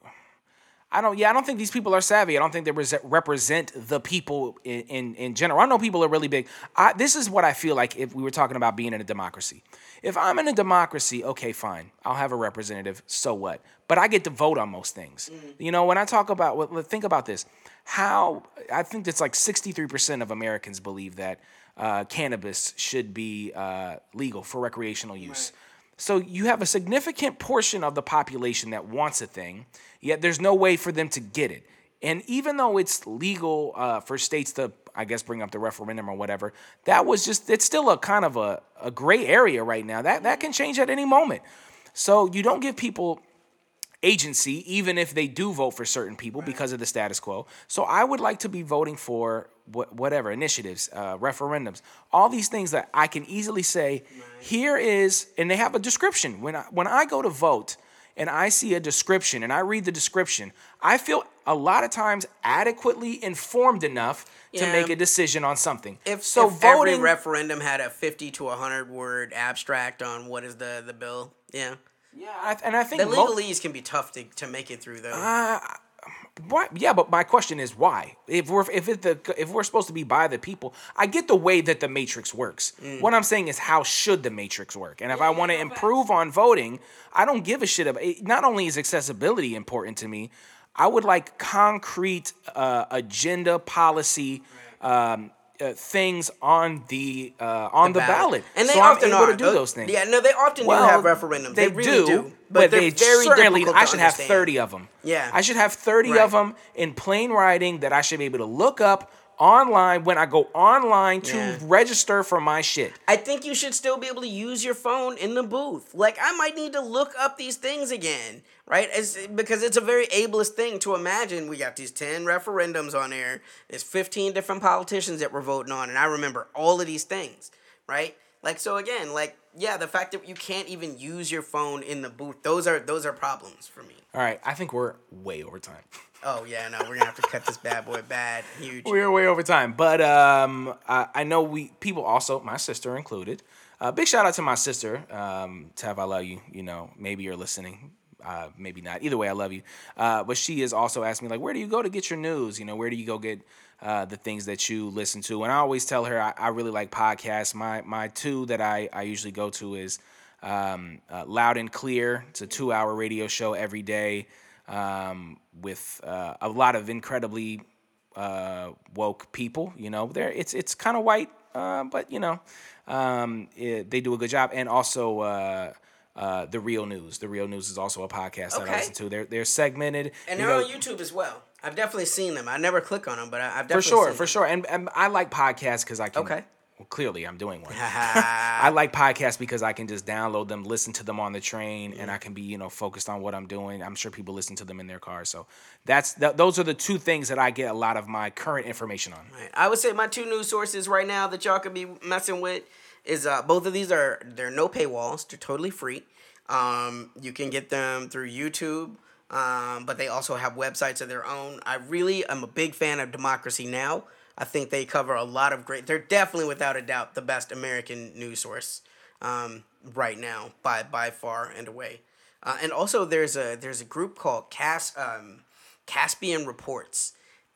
I don't. Yeah, I don't think these people are savvy. I don't think they res- represent the people in, in in general. I know people are really big. I, this is what I feel like if we were talking about being in a democracy. If I'm in a democracy, okay, fine, I'll have a representative. So what? But I get to vote on most things. You know, when I talk about, well, think about this. How I think it's like 63% of Americans believe that uh, cannabis should be uh, legal for recreational use. So you have a significant portion of the population that wants a thing, yet there's no way for them to get it. And even though it's legal uh, for states to, I guess, bring up the referendum or whatever, that was just, it's still a kind of a, a gray area right now. That, that can change at any moment. So you don't give people agency, even if they do vote for certain people because of the status quo. So I would like to be voting for wh- whatever initiatives, uh, referendums, all these things that I can easily say, here is, and they have a description. When I, when I go to vote and I see a description and I read the description, I feel a lot of times adequately informed enough to make a decision on something. If so if every voting, referendum had a 50 to 100 word abstract on what is the, the bill, yeah. Yeah, I, and I think The mo- can be tough to, to make it through though. Why? Yeah, but my question is why? If we're if it the if we're supposed to be by the people, I get the way that the matrix works. Mm. What I'm saying is, how should the matrix work? And if I want to improve on voting, I don't give a shit about. It. Not only is accessibility important to me, I would like concrete uh, agenda policy. Um, uh, things on the uh, on the, ballot, And they so often able are. to do those things. Yeah, no, they often Well, do have referendums. They, really do, but, they're they very certainly. difficult I should have thirty of them. Yeah. I should have thirty Right. of them in plain writing that I should be able to look up online when I go online to Yeah. register for my shit. I think you should still be able to use your phone in the booth. Like I might need to look up these things again, right? As, because it's a very ableist thing to imagine. We got these ten referendums on there. There's 15 different politicians that we're voting on, and I remember all of these things, right? Like so again, like yeah, the fact that you can't even use your phone in the booth. Those are those are problems for me. All right, I think we're way over time. Oh yeah, no, we're gonna have to cut this bad boy bad, huge. We're way over time, but um, I, I know we people also, my sister included. Uh, big shout out to my sister, um, Tav. I love you. You know, maybe you're listening, uh, maybe not. Either way, I love you. Uh, but she is also asking me like, where do you go to get your news? You know, where do you go get uh, the things that you listen to? And I always tell her I, I really like podcasts. My my two that I I usually go to is um, uh, Loud and Clear. It's a two hour radio show every day um, with uh, a lot of incredibly uh, woke people. You know, there it's it's kind of white, uh, but you know, um, it, they do a good job. And also. Uh, uh, the real news. The real news is also a podcast that I listen to. They're they're segmented. And they're know, on YouTube as well. I've definitely seen them. I never click on them, but I, I've definitely for sure, for them. sure. And, and I like podcasts because I can. Okay. Well, clearly, I'm doing one. I like podcasts because I can just download them, listen to them on the train, Mm. and I can be you know focused on what I'm doing. I'm sure people listen to them in their cars. So that's th- those are the two things that I get a lot of my current information on. Right. I would say my two news sources right now that y'all could be messing with is uh, both of these are they're no paywalls. They're totally free. Um, you can get them through YouTube, um, but they also have websites of their own. I really am a big fan of Democracy Now. I think they cover a lot of great. They're definitely, without a doubt, the best American news source um, right now by by far and away. Uh, and also, there's a there's a group called Cas um, Caspian Reports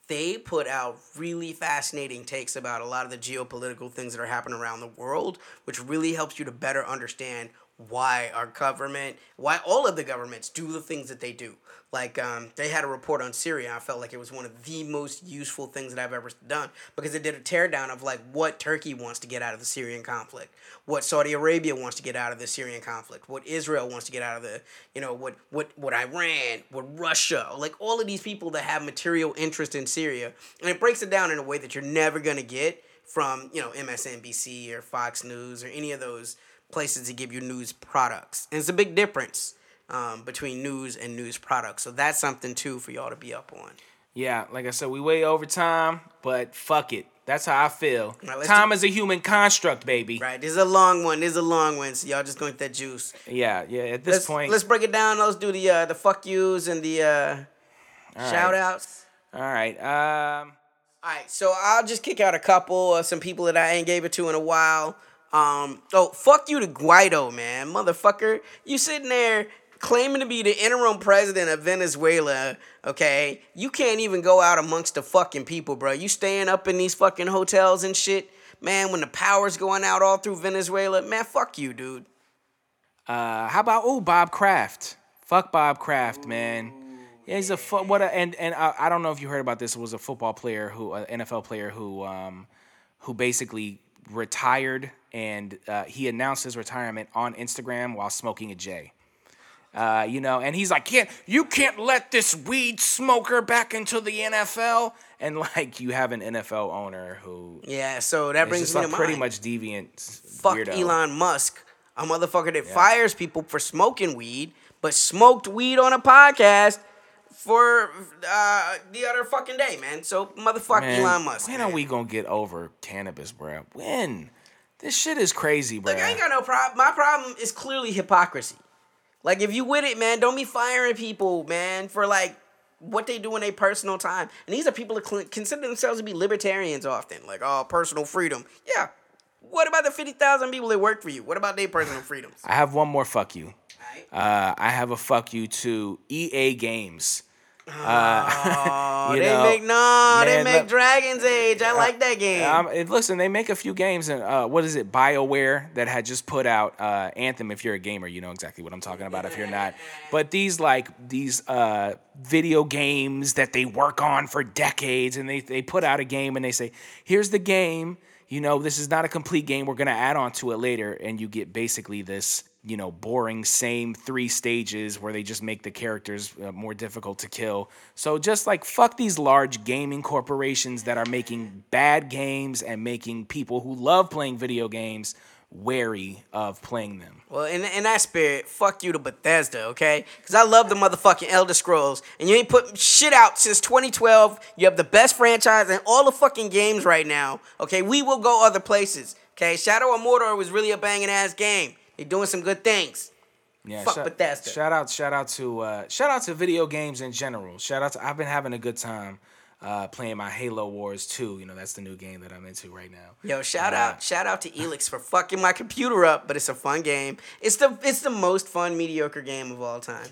they put out really fascinating takes about a lot of the geopolitical things that are happening around the world, which really helps you to better understand why our government, why all of the governments do the things that they do. Like um, they had a report on Syria. I felt like it was one of the most useful things that I've ever done because it did a teardown of like what Turkey wants to get out of the Syrian conflict, what Saudi Arabia wants to get out of the Syrian conflict, what Israel wants to get out of the, you know, what what what Iran, what Russia, like all of these people that have material interest in Syria, and it breaks it down in a way that you're never gonna get from you know MSNBC or Fox News or any of those places to give you news products. And it's a big difference um, between news and news products. So that's something too for y'all to be up on. Yeah, like I said, we way over time, but fuck it. That's how I feel. Right, time do- is a human construct, baby. Right. This is a long one. This is a long one. So y'all just going to that juice. Yeah, yeah. At this Let's, point, let's break it down. Let's do the uh, the fuck yous and the uh, shout outs. all right. Um, All right, so I'll just kick out a couple of some people that I ain't gave it to in a while. Um, oh, fuck you to Guaido, man, motherfucker. You sitting there claiming to be the interim president of Venezuela, okay? You can't even go out amongst the fucking people, bro. You staying up in these fucking hotels and shit, man. When the power's going out all through Venezuela, man, fuck you, dude. uh, how about oh Bob Kraft? Fuck Bob Kraft, man. Yeah, he's a fu- what a and and I, I don't know if you heard about this. It was a football player who, an NFL player who, um, who basically retired and uh, he announced his retirement on Instagram while smoking a J. Uh, you know, and he's like, "Can't you can't let this weed smoker back into the NFL?" And like, you have an NFL owner who Yeah, so that brings me like to pretty mind. much deviant. fuck weirdo. Elon Musk, a motherfucker that fires people for smoking weed, but smoked weed on a podcast for uh, the other fucking day, man. So motherfuck Man, Elon Musk. When man. are we gonna get over cannabis, bro? When? This shit is crazy, bro. Look, I ain't got no problem. My problem is clearly hypocrisy. Like if you with it, man, don't be firing people, man, for like what they do in their personal time. And these are people that cl- consider themselves to be libertarians often, like oh, personal freedom. Yeah. What about the fifty thousand people that work for you? What about their personal freedoms? I have one more fuck you. Alright. Uh, I have a fuck you to EA Games. Oh, You they know, make no, they make look- Dragon's Age. I like that game. Um, and listen, they make a few games, and uh, what is it? Bioware that had just put out uh, Anthem. If you're a gamer, you know exactly what I'm talking about. If you're not, but these like these uh, video games that they work on for decades, and they they put out a game and they say, "Here's the game." You know, this is not a complete game. We're gonna add on to it later, and you get basically this, you know, boring same three stages where they just make the characters uh, more difficult to kill. So just like fuck these large gaming corporations that are making bad games and making people who love playing video games wary of playing them. well, in in that spirit, fuck you to Bethesda, okay? Because I love the motherfucking Elder Scrolls, and you ain't put shit out since 2012. You have the best franchise in all the fucking games right now, okay? We will go other places, okay? Shadow of Mordor was really a banging ass game. They're doing some good things. Yeah, Fuck shout, Bethesda. Shout out, shout out to uh, shout out to video games in general. Shout out to I've been having a good time uh, playing my Halo Wars 2. You know, that's the new game that I'm into right now. Yo, shout Uh, out, shout out to Elex for fucking my computer up, but it's a fun game. It's the it's the most fun mediocre game of all time.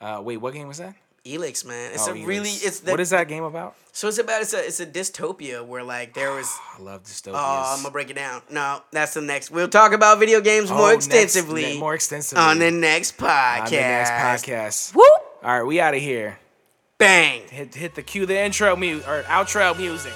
Uh, wait, what game was that? Elex, man. It's Oh, a really it's the what is that game about? so it's about it's a it's a dystopia where like there was I love dystopias. oh I'm gonna break it down. No, that's the next. We'll talk about video games Oh, more next- extensively ne- more extensively on the next podcast. on the next podcast. Whoop All right, we out of here. bang. Hit hit the cue the intro mu or outro music.